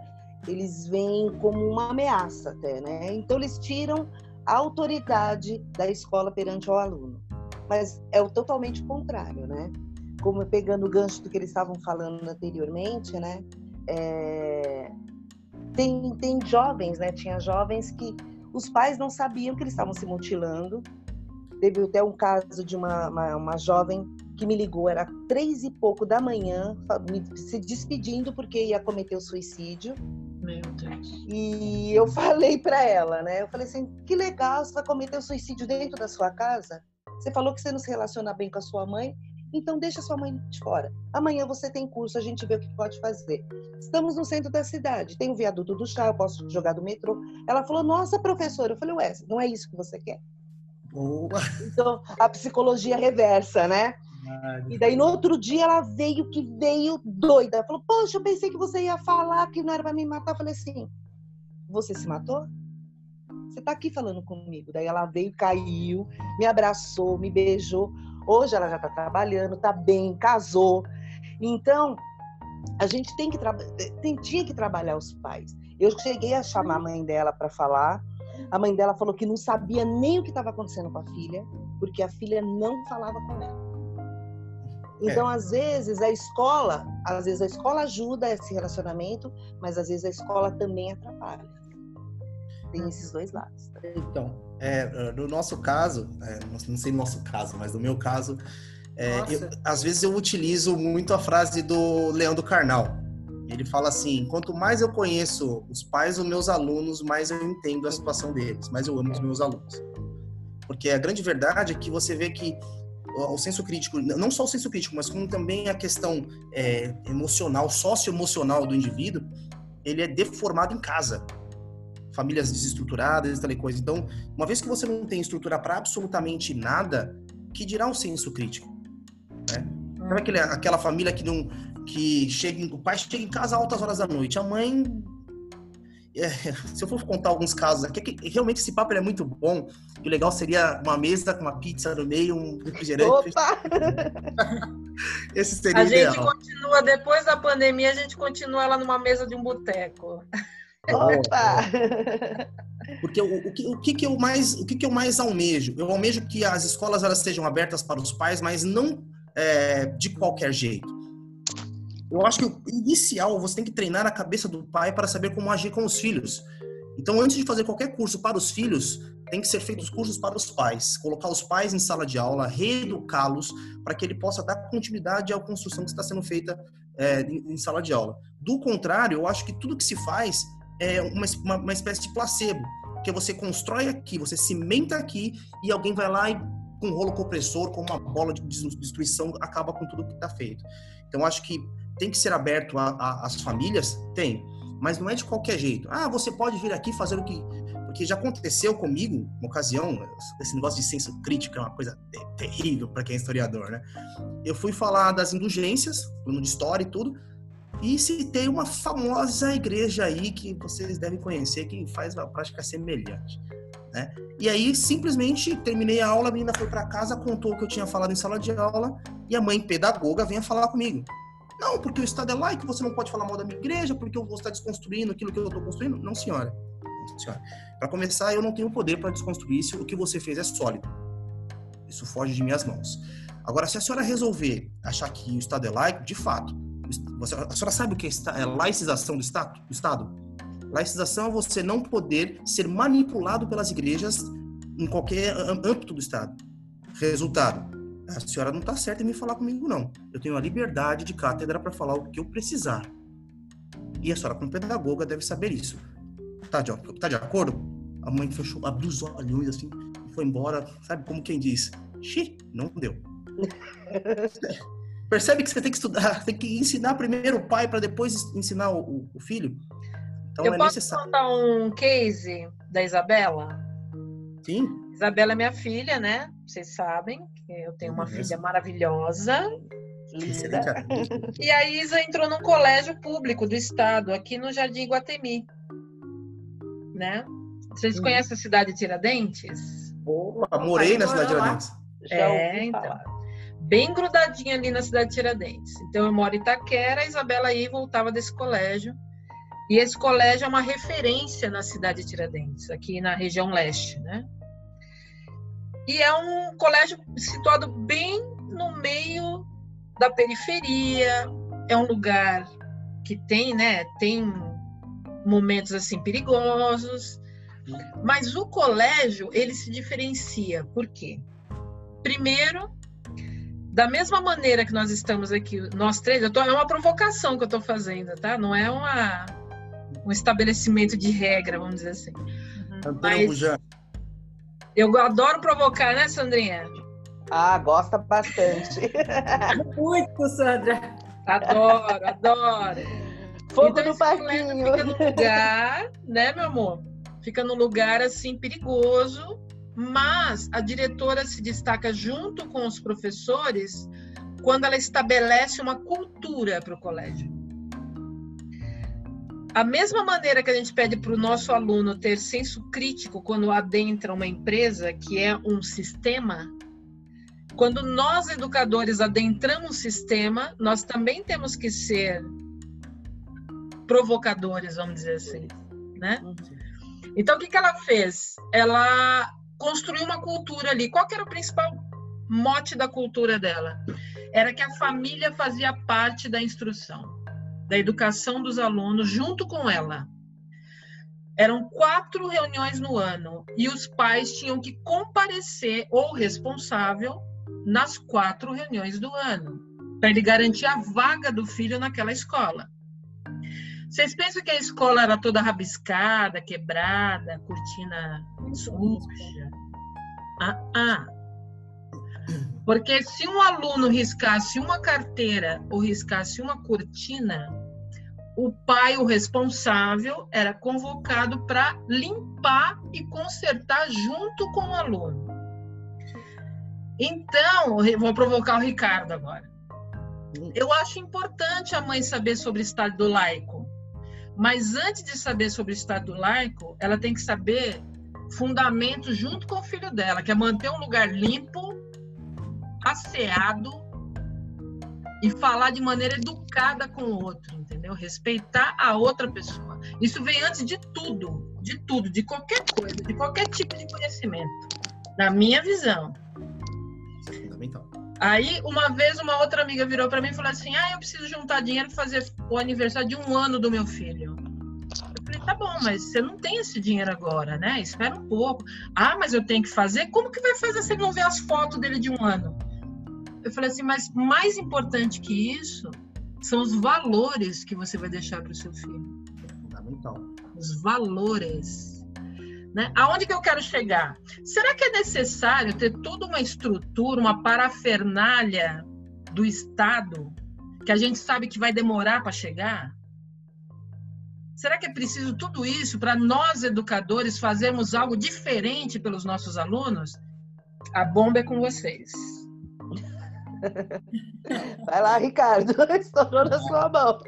eles veem como uma ameaça até, né? Então eles tiram a autoridade da escola perante o aluno. mas é o totalmente contrário, né? Como pegando o gancho do que eles estavam falando anteriormente, né? É... Tem, tem jovens, né? Tinha jovens que os pais não sabiam que eles estavam se mutilando. Teve até um caso de uma, uma, uma jovem que me ligou, era três e pouco da manhã, se despedindo porque ia cometer o suicídio. Meu Deus. E eu falei para ela, né? Eu falei assim: que legal, você vai cometer o suicídio dentro da sua casa? Você falou que você não se relaciona bem com a sua mãe, então deixa sua mãe de fora. Amanhã você tem curso, a gente vê o que pode fazer. Estamos no centro da cidade, tem o viaduto do chá, eu posso jogar do metrô. Ela falou: nossa, professora. Eu falei: ué, não é isso que você quer? Boa. Então, a psicologia reversa, né? E daí no outro dia ela veio que veio doida. Falou: Poxa, eu pensei que você ia falar que não era para me matar. Eu falei assim: Você se matou? Você tá aqui falando comigo. Daí ela veio, caiu, me abraçou, me beijou. Hoje ela já tá trabalhando, tá bem, casou. Então, a gente tem que tem, tinha que trabalhar os pais. Eu cheguei a chamar a mãe dela para falar. A mãe dela falou que não sabia nem o que estava acontecendo com a filha, porque a filha não falava com ela. Então, é. às vezes, a escola, às vezes a escola ajuda esse relacionamento, mas às vezes a escola também atrapalha. Tem esses dois lados. Então, é, no nosso caso, é, não sei no nosso caso, mas no meu caso, é, eu, às vezes eu utilizo muito a frase do Leandro Carnal. Ele fala assim: quanto mais eu conheço os pais dos meus alunos, mais eu entendo a situação deles, mais eu amo os meus alunos. Porque a grande verdade é que você vê que o senso crítico, não só o senso crítico, mas como também a questão é, emocional, socioemocional do indivíduo, ele é deformado em casa. Famílias desestruturadas e tal coisa. Então, uma vez que você não tem estrutura para absolutamente nada, que dirá o senso crítico? Né? Sabe aquele, aquela família que não que chega, o pai chega em casa altas horas da noite, a mãe é, se eu for contar alguns casos aqui, é que realmente esse papo é muito bom. o legal seria uma mesa com uma pizza no meio, um refrigerante. Opa! esse seria a o gente continua, depois da pandemia, a gente continua lá numa mesa de um boteco. Opa! Porque o, o, que, o, que, que, eu mais, o que, que eu mais almejo? Eu almejo que as escolas elas sejam abertas para os pais, mas não é, de qualquer jeito eu acho que o inicial você tem que treinar a cabeça do pai para saber como agir com os filhos. Então, antes de fazer qualquer curso para os filhos, tem que ser feitos cursos para os pais, colocar os pais em sala de aula, reeducá-los para que ele possa dar continuidade à construção que está sendo feita é, em, sala de aula. Do contrário, eu acho que tudo que se faz é uma, uma, uma espécie de placebo, que você constrói aqui, você cimenta aqui e alguém vai lá e com um rolo compressor, com uma bola de destruição, acaba com tudo que está feito. Então, acho que tem que ser aberto às famílias? Tem. Mas não é de qualquer jeito. Ah, você pode vir aqui fazer o que. Porque já aconteceu comigo, uma ocasião, esse negócio de senso crítico é uma coisa terrível para quem é historiador, né? Eu fui falar das indulgências, plano de história e tudo, e citei uma famosa igreja aí que vocês devem conhecer, que faz uma prática semelhante. Né? E aí, simplesmente, terminei a aula, a menina foi para casa, contou o que eu tinha falado em sala de aula, e a mãe pedagoga vinha falar comigo. Não, porque o Estado é laico, você não pode falar mal da minha igreja, porque eu vou estar desconstruindo aquilo que eu estou construindo. Não, senhora. Senhora. Para começar, eu não tenho poder para desconstruir isso. O que você fez é sólido. Isso foge de minhas mãos. Agora, se a senhora resolver achar que o Estado é laico, de fato, a senhora sabe o que é, é laicização do Estado? Do Estado? Laicização é você não poder ser manipulado pelas igrejas em qualquer âmbito do Estado. Resultado, a senhora não está certa em me falar comigo, não. Eu tenho a liberdade de cátedra para falar o que eu precisar. E a senhora, como pedagoga, deve saber isso. Tá de, tá de acordo? A mãe fechou, abriu os olhos assim, foi embora, sabe como quem diz? Xi, não deu. Percebe que você tem que estudar, tem que ensinar primeiro o pai para depois ensinar o, o, filho? Então eu é posso necessário. contar um case da Isabela? Sim. Isabela é minha filha, né? Vocês sabem que eu tenho uma filha maravilhosa. Linda. E a Isa entrou num colégio público do estado, aqui no Jardim Guatemi. Né? Vocês hum. conhecem a cidade de Tiradentes? Boa, morei na cidade de Tiradentes. É, então. Bem grudadinha ali na cidade de Tiradentes. Então eu moro em Itaquera, a Isabela aí voltava desse colégio. E esse colégio é uma referência na cidade de Tiradentes, aqui na região leste, né? E é um colégio situado bem no meio da periferia, é um lugar que tem, né, tem momentos assim perigosos, mas o colégio ele se diferencia, por quê? Primeiro, da mesma maneira que nós estamos aqui, nós três, tô, é uma provocação que eu estou fazendo, tá? Não é uma, um estabelecimento de regra, vamos dizer assim. Uhum. Mas eu adoro provocar, né, Sandrinha? Ah, gosta bastante. Muito, Sandra. Adoro, adoro. Fogo então, no parquinho. Fica no lugar, né, meu amor? Fica num lugar assim perigoso, mas a diretora se destaca junto com os professores quando ela estabelece uma cultura para o colégio. A mesma maneira que a gente pede para o nosso aluno ter senso crítico quando adentra uma empresa, que é um sistema, quando nós, educadores, adentramos o sistema, nós também temos que ser provocadores, vamos dizer assim, né? Então, o que, que ela fez? Ela construiu uma cultura ali. Qual era o principal mote da cultura dela? Era que a família fazia parte da instrução, da educação dos alunos junto com ela. Eram quatro reuniões no ano e os pais tinham que comparecer ou responsável nas quatro reuniões do ano para ele garantir a vaga do filho naquela escola. Vocês pensam que a escola era toda rabiscada, quebrada, cortina suja? Ah, ah. Porque se um aluno riscasse uma carteira ou riscasse uma cortina, o pai, o responsável, era convocado para limpar e consertar junto com o aluno. Então, vou provocar o Ricardo agora. Eu acho importante a mãe saber sobre o estado laico. Mas antes de saber sobre o Estado laico, ela tem que saber fundamentos junto com o filho dela, que é manter um lugar limpo, asseado e falar de maneira educada com o outro, entendeu? Respeitar a outra pessoa. Isso vem antes de tudo, de tudo, de qualquer coisa, de qualquer tipo de conhecimento, na minha visão. Fundamental. Aí, uma vez, uma outra amiga virou para mim e falou assim: Ah, eu preciso juntar dinheiro para fazer o aniversário de um ano do meu filho. Eu falei: Tá bom, mas você não tem esse dinheiro agora, né? Espera um pouco. Ah, mas eu tenho que fazer? Como que vai fazer se ele não vê as fotos dele de um ano? Eu falei assim: Mas mais importante que isso são os valores que você vai deixar para o seu filho. Fundamental. Os valores. Né? Aonde que eu quero chegar? Será que é necessário ter toda uma estrutura, uma parafernália do Estado que a gente sabe que vai demorar para chegar? Será que é preciso tudo isso para nós, educadores, fazermos algo diferente pelos nossos alunos? A bomba é com vocês. Vai lá, Ricardo. Estourou na sua mão.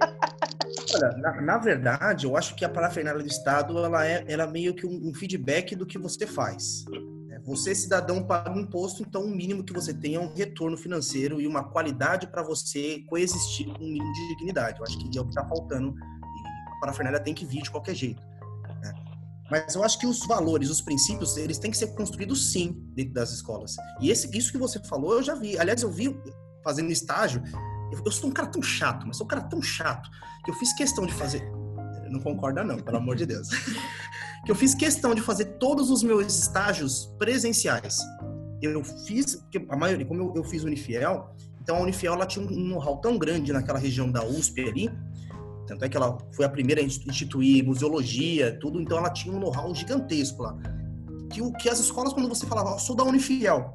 Olha, na, na, verdade, eu acho que a parafernália do Estado ela é, ela é meio que um, um feedback do que você faz. É, você, cidadão, paga imposto, então o mínimo que você tem é um retorno financeiro e uma qualidade para você coexistir com um mínimo de dignidade. Eu acho que é o que está faltando e a parafernália tem que vir de qualquer jeito. Mas eu acho que os valores, os princípios, eles têm que ser construídos sim dentro das escolas. E esse, isso que você falou, eu já vi. Aliás, eu vi fazendo estágio, eu, eu, sou um cara tão chato, mas sou um cara tão chato que eu fiz questão de fazer. Não concorda, não, pelo amor de Deus. que eu fiz questão de fazer todos os meus estágios presenciais. Eu fiz, porque a maioria, como eu, eu fiz Unifiel, então a Unifiel ela tinha um know-how tão grande naquela região da USP ali, tanto é que ela foi a primeira a instituir museologia, tudo, então ela tinha um know-how gigantesco lá. Que, o, que as escolas, quando você falava, oh, sou da Unifiel,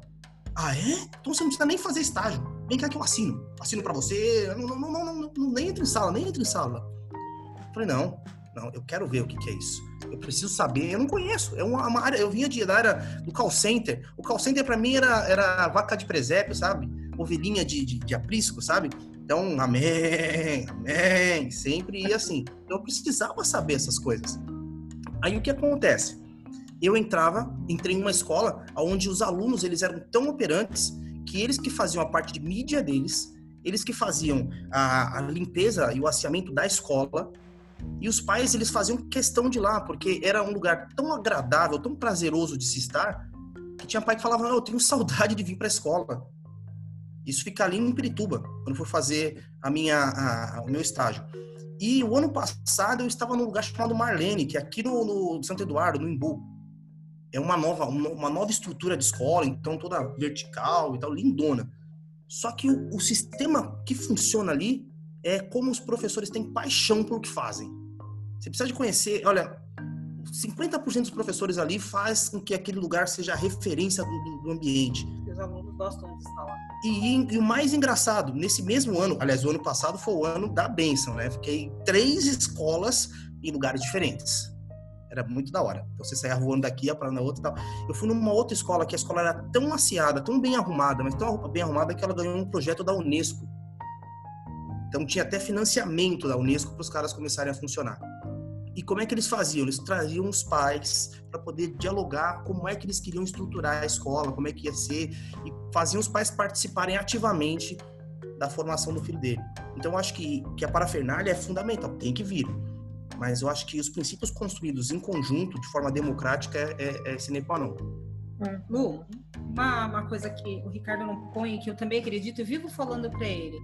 ah, é? Então você não precisa nem fazer estágio. Vem cá que eu assino. Assino para você. Não, não, não, não, não, nem entra em sala, nem entra em sala. Eu falei, não, não, eu quero ver o que, que, é isso. Eu preciso saber, eu não conheço. É uma, uma área, eu vinha de, da área do call center. O call center para mim era, era vaca de presépio, sabe? Ovelhinha de, de, de aprisco, sabe? Então, amém, amém, sempre ia assim. Então, eu precisava saber essas coisas. Aí o que acontece? eu entrava, entrei em uma escola onde os alunos eles eram tão operantes que eles que faziam a parte de mídia deles, eles que faziam a, a limpeza e o asseamento da escola, e os pais eles faziam questão de lá, porque era um lugar tão agradável, tão prazeroso de se estar, que tinha pai que falava, eu tenho saudade de vir para a escola. Isso fica ali em Pirituba, quando for fazer a minha, a, o meu estágio. E o ano passado eu estava num lugar chamado Marlene, que é aqui no, no Santo Eduardo, no Imbu. É uma nova, uma nova estrutura de escola, então toda vertical e tal, lindona. Só que o, o sistema que funciona ali é como os professores têm paixão pelo que fazem. Você precisa de conhecer, olha, 50% dos professores ali faz com que aquele lugar seja a referência do, do ambiente. Os alunos gostam de estar lá. E, e, o mais engraçado, nesse mesmo ano, aliás, o ano passado foi o ano da benção, né? Fiquei três escolas em lugares diferentes. Era muito da hora. Então, você saia voando daqui, para na outra e tal. Eu fui numa outra escola que a escola era tão maciada, tão bem arrumada, mas tão bem arrumada que ela ganhou um projeto da Unesco. Então, tinha até financiamento da Unesco para os caras começarem a funcionar. E como é que eles faziam? Eles traziam os pais para poder dialogar como é que eles queriam estruturar a escola, como é que ia ser, e faziam os pais participarem ativamente da formação do filho dele. Então, eu acho que, que a parafernália é fundamental, tem que vir. Mas eu acho que os princípios construídos em conjunto, de forma democrática, é, é, é sine qua non. Lu, uma, uma coisa que o Ricardo não põe, que eu também acredito, eu vivo falando para ele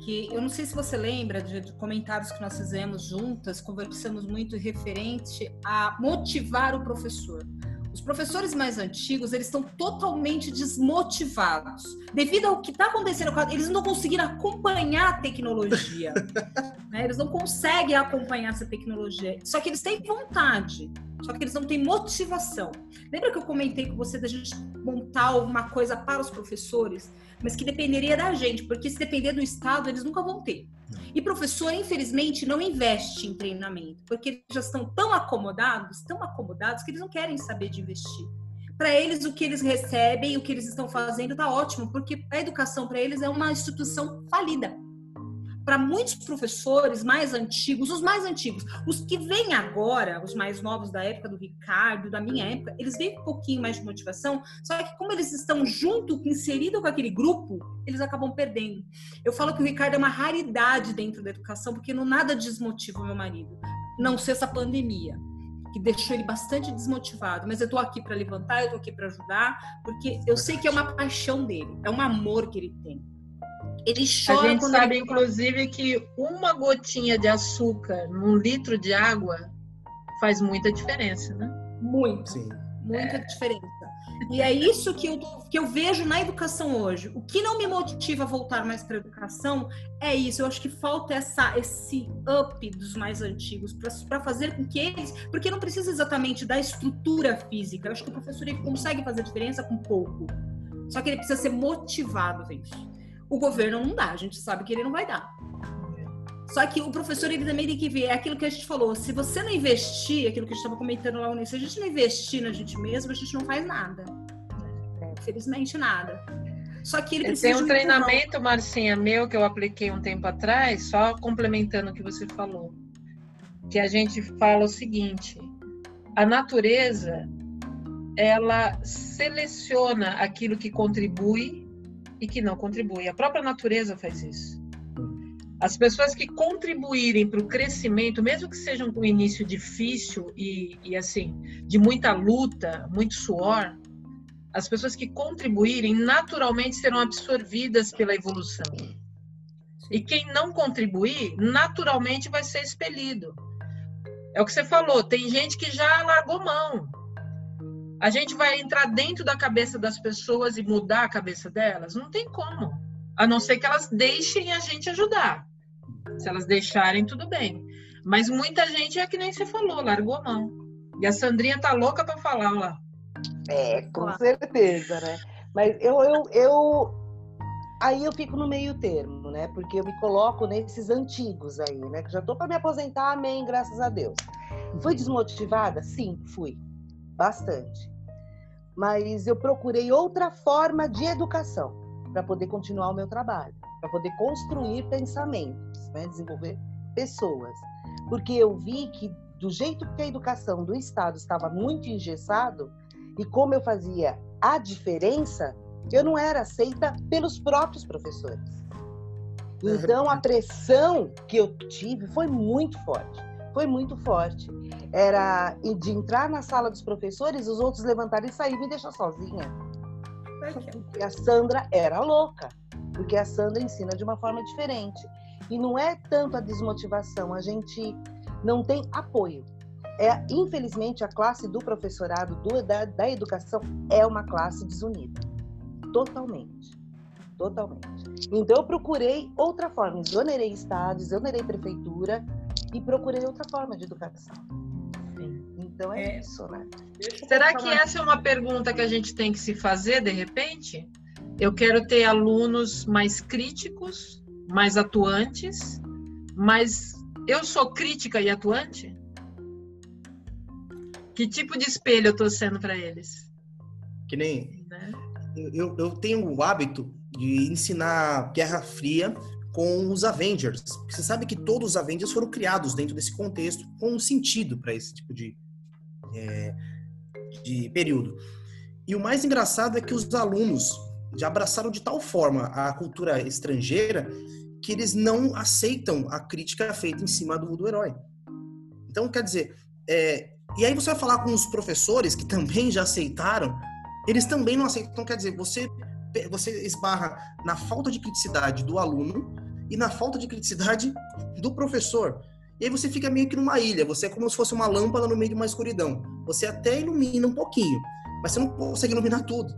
que eu não sei se você lembra de, de, comentários que nós fizemos juntas, conversamos muito referente a motivar o professor. Os professores mais antigos, eles estão totalmente desmotivados. Devido ao que está acontecendo, eles não conseguiram acompanhar a tecnologia. né? Eles não conseguem acompanhar essa tecnologia. Só que eles têm vontade. Só que eles não têm motivação. Lembra que eu comentei com você da gente montar alguma coisa para os professores? mas que dependeria da gente, porque se depender do Estado, eles nunca vão ter. E professor, infelizmente, não investe em treinamento, porque eles já estão tão acomodados, tão acomodados, que eles não querem saber de investir. Para eles, o que eles recebem, o que eles estão fazendo, está ótimo, porque a educação para eles é uma instituição falida para muitos professores mais antigos, os mais antigos, os que vêm agora, os mais novos da época do Ricardo, da minha época, eles vêm com um pouquinho mais de motivação, só que como eles estão junto, inseridos com aquele grupo, eles acabam perdendo. Eu falo que o Ricardo é uma raridade dentro da educação, porque não nada desmotiva o meu marido, não ser essa pandemia que deixou ele bastante desmotivado, mas eu tô aqui para levantar, eu tô aqui para ajudar, porque eu sei que é uma paixão dele, é um amor que ele tem. Ele chora. A gente sabe, ele... inclusive, que uma gotinha de açúcar num litro de água faz muita diferença, né? Muito. Sim. Muita é. diferença. E é isso que eu, que eu vejo na educação hoje. O que não me motiva a voltar mais para a educação é isso. Eu acho que falta essa, esse up dos mais antigos para fazer com que eles. Porque não precisa exatamente da estrutura física. Eu acho que o professor ele consegue fazer diferença com pouco. Só que ele precisa ser motivado a isso. O governo não dá, a gente sabe que ele não vai dar. Só que o professor ele também tem que ver, é aquilo que a gente falou, se você não investir, aquilo que a gente estava comentando lá no início, se a gente não investir na gente mesmo, a gente não faz nada. Infelizmente, nada. Só que ele precisa. Tem um treinamento, Marcinha, meu, que eu apliquei um tempo atrás, só complementando o que você falou. Que a gente fala o seguinte: a natureza ela seleciona aquilo que contribui e que não contribui. A própria natureza faz isso. As pessoas que contribuírem para o crescimento, mesmo que sejam com um início difícil e, e assim, de muita luta, muito suor, as pessoas que contribuírem naturalmente serão absorvidas pela evolução. E quem não contribuir, naturalmente vai ser expelido. É o que você falou, tem gente que já largou mão, a gente vai entrar dentro da cabeça das pessoas e mudar a cabeça delas? Não tem como. A não ser que elas deixem a gente ajudar. Se elas deixarem, tudo bem. Mas muita gente é que nem você falou, largou a mão. E a Sandrinha tá louca para falar lá. É, com certeza, né? Mas eu, eu, eu. Aí eu fico no meio termo, né? Porque eu me coloco nesses antigos aí, né? Que já tô para me aposentar, amém, graças a Deus. Fui desmotivada? Sim, fui. Bastante mas eu procurei outra forma de educação para poder continuar o meu trabalho, para poder construir pensamentos, né? desenvolver pessoas. Porque eu vi que do jeito que a educação do Estado estava muito engessado e como eu fazia a diferença, eu não era aceita pelos próprios professores. Então a pressão que eu tive foi muito forte, foi muito forte. Era de entrar na sala dos professores, os outros levantarem e sair e me deixar sozinha. Porque a Sandra era louca, porque a Sandra ensina de uma forma diferente. E não é tanto a desmotivação, a gente não tem apoio. É, infelizmente, a classe do professorado, do, da, da educação, é uma classe desunida. Totalmente. Totalmente. Então, eu procurei outra forma. Exonerei estados, exonerei prefeitura e procurei outra forma de educação. Então, é, é isso, né? Será que essa é uma pergunta que a gente tem que se fazer, de repente? Eu quero ter alunos mais críticos, mais atuantes, mas eu sou crítica e atuante? Que tipo de espelho eu estou sendo para eles? Que nem. Né? Eu, eu tenho o hábito de ensinar Guerra Fria com os Avengers. Você sabe que todos os Avengers foram criados dentro desse contexto com um sentido para esse tipo de, é, de período. E o mais engraçado é que os alunos já abraçaram de tal forma a cultura estrangeira que eles não aceitam a crítica feita em cima do, do herói. Então, quer dizer, é, e aí você vai falar com os professores que também já aceitaram, eles também não aceitam. Então, quer dizer, você, você esbarra na falta de criticidade do aluno e na falta de criticidade do professor. E aí você fica meio que numa ilha, você é como se fosse uma lâmpada no meio de uma escuridão. Você até ilumina um pouquinho, mas você não consegue iluminar tudo.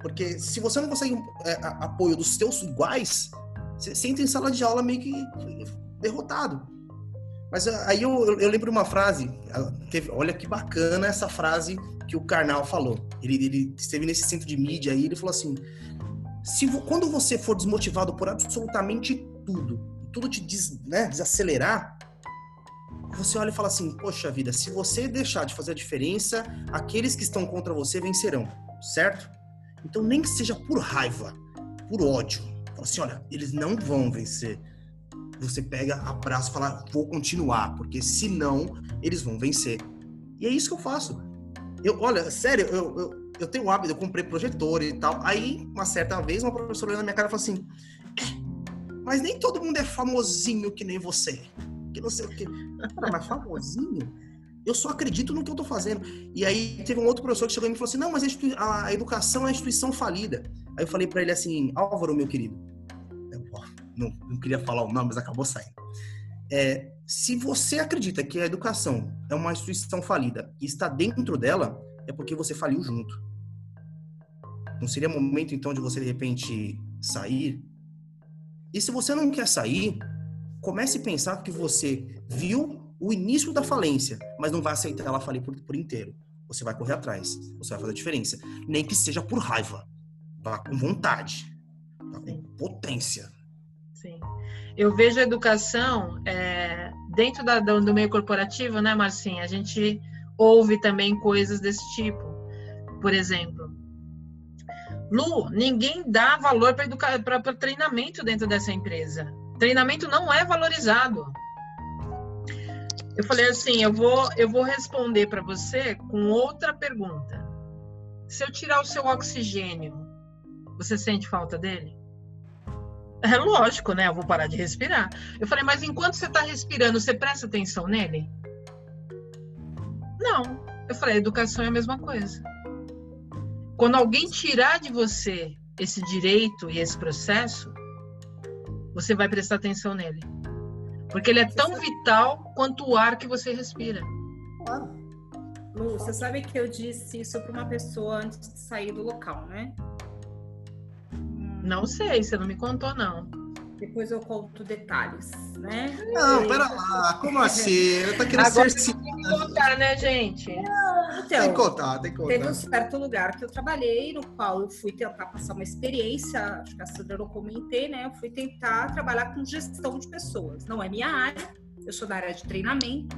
Porque se você não consegue é, apoio dos seus iguais, você, você entra em sala de aula meio que derrotado. Mas ah, aí eu, eu, lembro uma frase, teve, olha que bacana essa frase que o Karnal falou. Ele, ele esteve nesse centro de mídia aí, ele falou assim: se quando você for desmotivado por absolutamente tudo, tudo te des, né, desacelerar, você olha e fala assim: poxa vida, se você deixar de fazer a diferença, aqueles que estão contra você vencerão, certo? Então, nem que seja por raiva, por ódio, fala assim: olha, eles não vão vencer. Você pega, abraça e fala: vou continuar, porque senão eles vão vencer. E é isso que eu faço. Eu, olha, sério, eu, eu, eu tenho o hábito, eu comprei projetor e tal. Aí, uma certa vez, uma professora olhou na minha cara e falou assim: é, mas nem todo mundo é famosinho que nem você que não sei o quê. Cara, mas famosinho? Eu só acredito no que eu tô fazendo. E aí teve um outro professor que chegou e me falou assim: não, mas a, a educação é a instituição falida. Aí eu falei para ele assim: Álvaro, meu querido, eu, não, não queria falar o nome, mas acabou saindo. É, se você acredita que a educação é uma instituição falida e está dentro dela, é porque você faliu junto. Não seria momento então de você de repente sair? E se você não quer sair, comece a pensar que você viu o início da falência, mas não vai aceitar ela falir por, por inteiro. Você vai correr atrás, você vai fazer a diferença. Nem que seja por raiva. Vá com vontade, vá com potência. Sim. Eu vejo a educação é, dentro da, do, do meio corporativo, né, Marcinha? A gente ouve também coisas desse tipo. Por exemplo, Lu, ninguém dá valor para treinamento dentro dessa empresa. Treinamento não é valorizado. Eu falei assim, eu vou, eu vou responder para você com outra pergunta. Se eu tirar o seu oxigênio, você sente falta dele? É lógico, né? Eu vou parar de respirar. Eu falei, mas enquanto você está respirando, você presta atenção nele? Não. Eu falei, educação é a mesma coisa. Quando alguém tirar de você esse direito e esse processo, você vai prestar atenção nele. Porque ele é tão vital quanto o ar que você respira. Claro. Lu, você sabe que eu disse isso para uma pessoa antes de sair do local, né? Não sei, você não me contou, não. Depois eu conto detalhes, né? Não, pera lá, como assim? Eu tô querendo Agora ser tem que contar, né, gente? Não, então, tem que contar, tem que contar. Teve um certo lugar que eu trabalhei, no qual eu fui tentar passar uma experiência, acho que a Sandra eu comentei, né? Eu fui tentar trabalhar com gestão de pessoas. Não é minha área, eu sou da área de treinamento,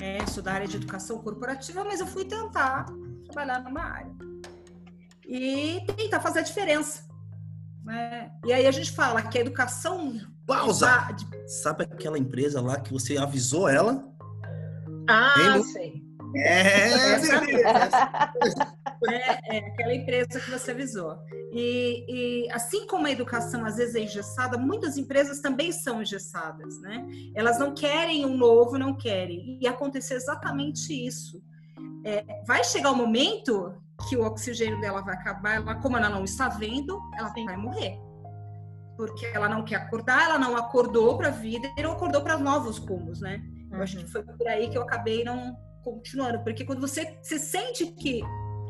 é, sou da área de educação corporativa, mas eu fui tentar trabalhar numa área. E tentar fazer a diferença né? E aí a gente fala que a educação. Pausa! Sabe aquela empresa lá que você avisou ela? Ah, sei. É, é, é, aquela empresa que você avisou. E, e, assim como a educação às vezes é engessada, muitas empresas também são engessadas, né? Elas não querem um novo, não querem. E aconteceu exatamente isso. É, vai chegar o um momento que o oxigênio dela vai acabar, ela, como ela não está vendo, ela Sim. vai morrer. Porque ela não quer acordar, ela não acordou para a vida e não acordou para novos rumos, né? Eu acho que uhum. foi por aí que eu acabei não continuando, porque quando você se sente que,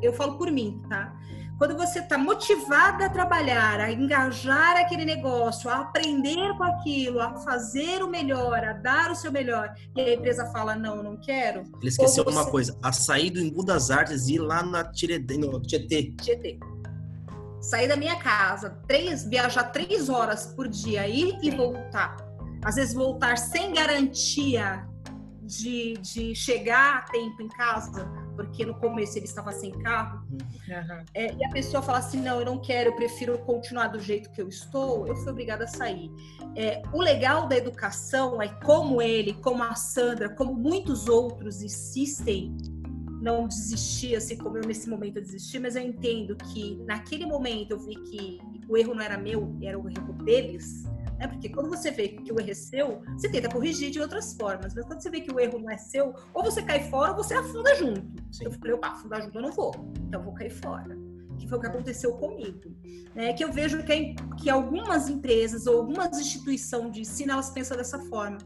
eu falo por mim, tá? Quando você está motivada a trabalhar, a engajar aquele negócio, a aprender com aquilo, a fazer o melhor, a dar o seu melhor, e a empresa fala, não, não quero. Ele esqueceu você... uma coisa, a sair do Embu das Artes e ir lá na Tietê. No Tietê. Tietê. Sair da minha casa, três, viajar três horas por dia, ir e voltar. Às vezes voltar sem garantia de, de chegar a tempo em casa, porque no começo ele estava sem carro, uhum. é, e a pessoa fala assim: não, eu não quero, eu prefiro continuar do jeito que eu estou, eu fui obrigada a sair. É, o legal da educação é como ele, como a Sandra, como muitos outros insistem não desistir, assim como eu nesse momento eu desisti, mas eu entendo que naquele momento eu vi que o erro não era meu, era o erro deles. Né? Porque quando você vê que o erro é seu, você tenta corrigir de outras formas. Mas quando você vê que o erro não é seu, ou você cai fora ou você afunda junto. Sim. Eu falei, opa, afundar junto eu não vou. Então eu vou cair fora. Que foi o que aconteceu comigo. É que eu vejo que, que algumas empresas ou algumas instituições de ensino, elas pensam dessa forma.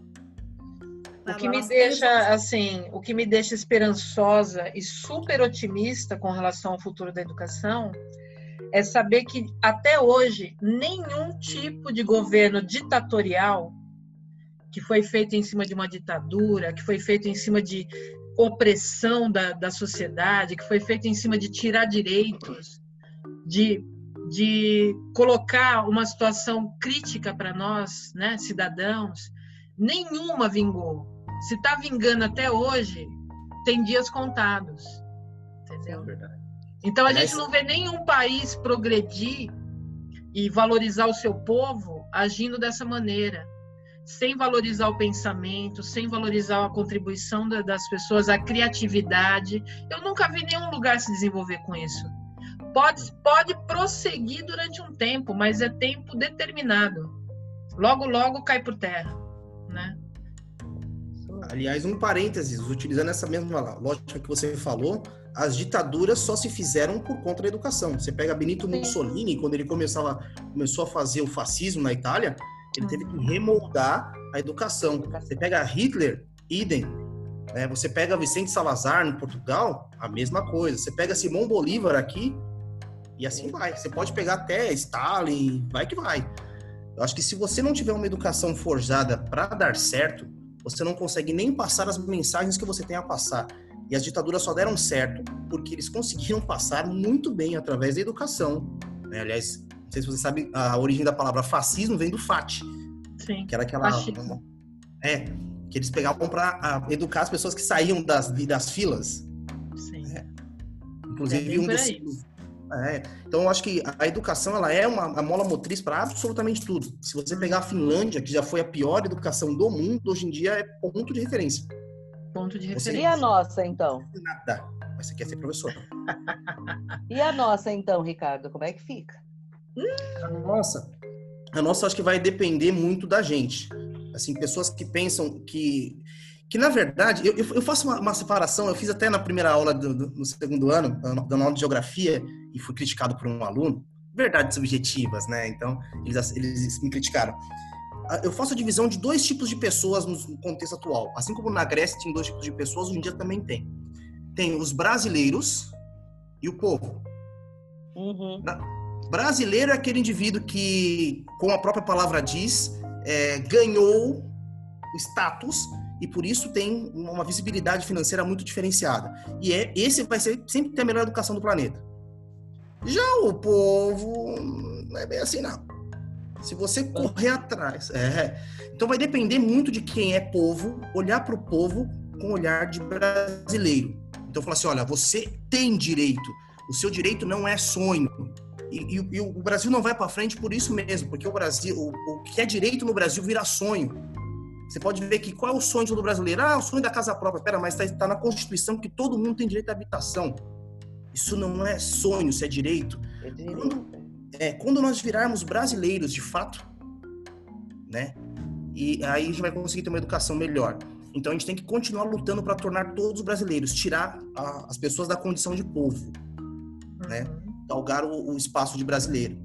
O que me deixa assim, o que me deixa esperançosa e super otimista com relação ao futuro da educação é saber que até hoje nenhum tipo de governo ditatorial que foi feito em cima de uma ditadura, que foi feito em cima de opressão da, da sociedade, que foi feito em cima de tirar direitos, de, de colocar uma situação crítica para nós, né, cidadãos, nenhuma vingou. Se está vingando até hoje, tem dias contados. Entendeu? É verdade. Então a gente não vê nenhum país progredir e valorizar o seu povo agindo dessa maneira, sem valorizar o pensamento, sem valorizar a contribuição das pessoas, a criatividade. Eu nunca vi nenhum lugar se desenvolver com isso. Pode, pode prosseguir durante um tempo, mas é tempo determinado. Logo, logo cai por terra, né? Aliás, um parênteses, utilizando essa mesma lógica que você falou, as ditaduras só se fizeram por conta da educação. Você pega Benito Sim. Mussolini, quando ele começava, começou a fazer o fascismo na Itália, ele teve que remoldar a educação. Você pega Hitler, idem. É, você pega Vicente Salazar no Portugal, a mesma coisa. Você pega Simão Bolívar aqui, e assim vai. Você pode pegar até Stalin, vai que vai. Eu acho que se você não tiver uma educação forjada para dar certo, você não consegue nem passar as mensagens que você tem a passar. E as ditaduras só deram certo porque eles conseguiram passar muito bem através da educação. Né? Aliás, não sei se você sabe, a origem da palavra fascismo vem do FAT. Sim. Que era aquela. É, que eles pegavam para educar as pessoas que saíam das, das filas. Sim. É. Inclusive, é um dos. É, então, eu acho que a educação ela é uma, uma mola motriz para absolutamente tudo. Se você pegar a Finlândia, que já foi a pior educação do mundo, hoje em dia é ponto de referência. Ponto de referência. E a nossa, então? Nada. Mas você quer ser professor. e a nossa, então, Ricardo? Como é que fica? A nossa? A nossa acho que vai depender muito da gente. Assim, pessoas que pensam que... Que, na verdade, eu, eu faço uma, uma, separação, eu fiz até na primeira aula do, do, no segundo ano, da aula de geografia, e fui criticado por um aluno. Verdades subjetivas, né? Então, eles, eles me criticaram eu faço a divisão de dois tipos de pessoas no contexto atual. Assim como na Grécia tinha dois tipos de pessoas, hoje em dia também tem. Tem os brasileiros e o povo. Uhum. Brasileiro é aquele indivíduo que, como a própria palavra diz, é, ganhou status e por isso tem uma visibilidade financeira muito diferenciada. E é esse vai ser sempre ter a melhor educação do planeta. Já o povo não é bem assim não. Se você correr atrás. É. Então vai depender muito de quem é povo, olhar para o povo com olhar de brasileiro. Então falar assim: olha, você tem direito. O seu direito não é sonho. E, e, e o Brasil não vai para frente por isso mesmo, porque o Brasil, o, o, que é direito no Brasil vira sonho. Você pode ver que qual é o sonho do brasileiro? Ah, o sonho da casa própria. Pera, mas está tá na Constituição que todo mundo tem direito à habitação. Isso não é sonho, isso é direito. É direito. Quando, é, quando nós virarmos brasileiros de fato, né? E aí a gente vai conseguir ter uma educação melhor. Então a gente tem que continuar lutando para tornar todos brasileiros, tirar a, as pessoas da condição de povo, né? uhum. né? Galgar o, o, espaço de brasileiro.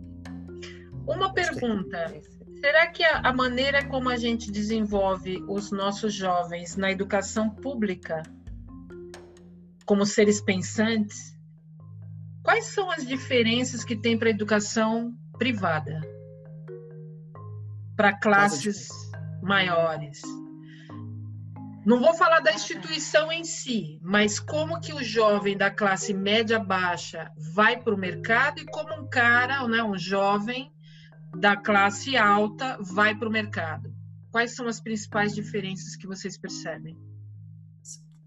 Uma pergunta: será que a, a maneira como a gente desenvolve os nossos jovens na educação pública, como seres pensantes, quais são as diferenças que tem para a educação privada? Para classes maiores? Não vou falar da instituição em si, mas como que o jovem da classe média baixa vai para o mercado e como um cara, né, um jovem da classe alta vai para o mercado. Quais são as principais diferenças que vocês percebem?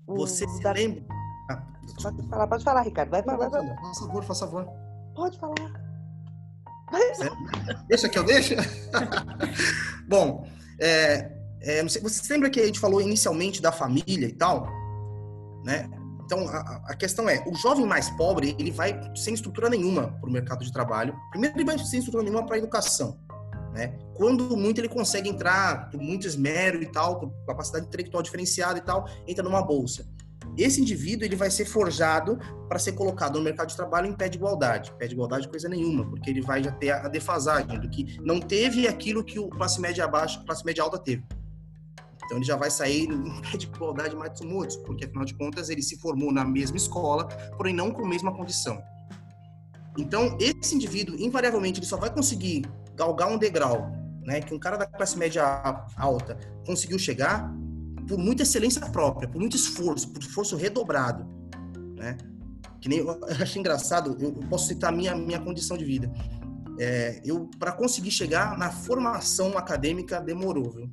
Você se lembra? Ah, pode falar, pode falar, Ricardo. Vai falar. Por favor, por favor. Pode falar. Deixa que eu deixo. Bom, é, é, sei, você lembra que a gente falou inicialmente da família e tal? Né? Então, a, a, questão é, o jovem mais pobre, ele vai sem estrutura nenhuma para o mercado de trabalho. Primeiro, ele vai sem estrutura nenhuma para a educação. Né? Quando muito ele consegue entrar, por muito esmero e tal, por capacidade intelectual diferenciada e tal, entra numa bolsa. Esse indivíduo ele vai ser forjado para ser colocado no mercado de trabalho em pé de igualdade. Pé de igualdade coisa nenhuma, porque ele vai já ter a defasagem do que não teve aquilo que o classe média baixa, classe média alta teve. Então ele já vai sair em pé de igualdade mais muitos, porque afinal de contas ele se formou na mesma escola, porém não com a mesma condição. Então esse indivíduo, invariavelmente, ele só vai conseguir galgar um degrau, né, que um cara da classe média alta conseguiu chegar por muita excelência própria, por muito esforço, por esforço redobrado, né? Que nem eu acho engraçado, eu posso citar a minha minha condição de vida. É, eu para conseguir chegar na formação acadêmica demorou, viu?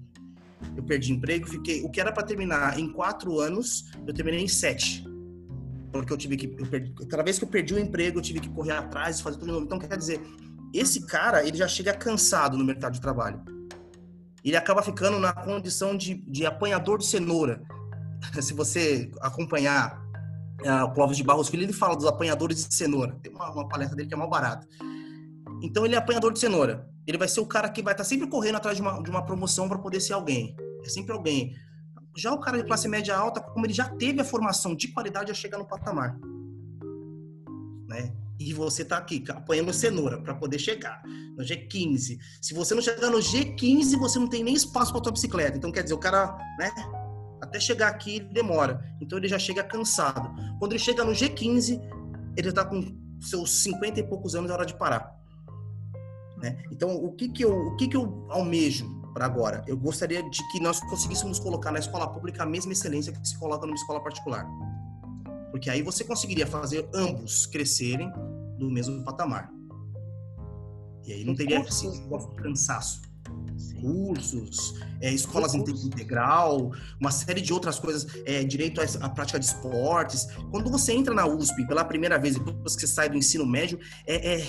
eu perdi emprego, fiquei. O que era para terminar em quatro anos, eu terminei em sete. Porque eu tive que. Eu perdi, cada vez que eu perdi o emprego, eu tive que correr atrás, fazer tudo de novo. Então, quer dizer, esse cara, ele já chega cansado no mercado de trabalho. Ele acaba ficando na condição de, de apanhador de cenoura. Se você acompanhar uh, o Clóvis de Barros Filho, ele fala dos apanhadores de cenoura. Tem uma, uma palestra dele que é mal barata. Então, ele é apanhador de cenoura. Ele vai ser o cara que vai estar tá sempre correndo atrás de uma, de uma promoção para poder ser alguém. É sempre alguém. Já o cara de classe média alta, como ele já teve a formação de qualidade, já chega no patamar. Né? E você está aqui apanhando cenoura para poder chegar no G15. Se você não chegar no G15, você não tem nem espaço para tua bicicleta. Então, quer dizer, o cara, né? Até chegar aqui ele demora. Então ele já chega cansado. Quando ele chega no G15, ele está com seus 50 e poucos anos, é hora de parar. Né? Então, o que que eu, o que que eu almejo para agora? Eu gostaria de que nós conseguíssemos colocar na escola pública a mesma excelência que se coloca numa escola particular. Porque aí você conseguiria fazer ambos crescerem no mesmo patamar. E aí não teria esse cansaço. Cursos, é, escolas em tempo integral, uma série de outras coisas, é, direito à, à, prática de esportes. Quando você entra na USP pela primeira vez, depois que você sai do ensino médio, é, é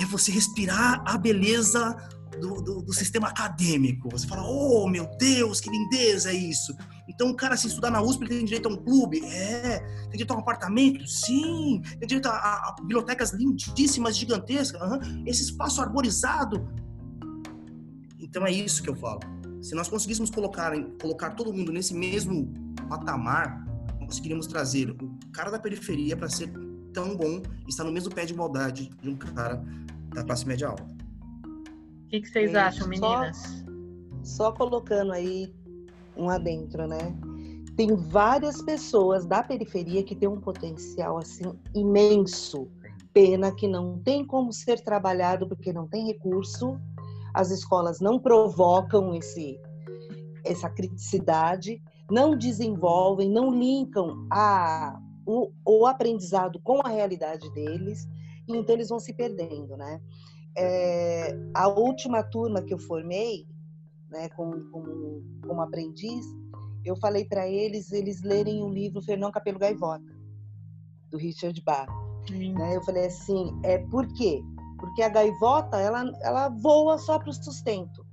é você respirar a beleza do, do, do, sistema acadêmico. Você fala, oh meu Deus, que lindeza é isso. Então, o cara, se estudar na USP, ele tem direito a um clube? É. Tem direito a um apartamento? Sim. Tem direito a, a, a bibliotecas lindíssimas, gigantescas. Uhum. Esse espaço arborizado. Então, é isso que eu falo. Se nós conseguíssemos colocar, colocar todo mundo nesse mesmo patamar, conseguiríamos trazer o cara da periferia para ser tão bom estar no mesmo pé de igualdade de um cara da classe média alta. O que, que vocês acham, meninas? Só, só colocando aí um adentro, né? Tem várias pessoas da periferia que têm um potencial assim imenso. Pena que não tem como ser trabalhado porque não tem recurso. As escolas não provocam esse essa criticidade, não desenvolvem, não linkam a o, o aprendizado com a realidade deles, então eles vão se perdendo, né? É, a última turma que eu formei, né, como, como, como aprendiz, eu falei para eles eles lerem o livro Fernão Capelo Gaivota, do Richard Bach. Né? Eu falei assim, é por quê? Porque a gaivota ela, ela voa só para o sustento,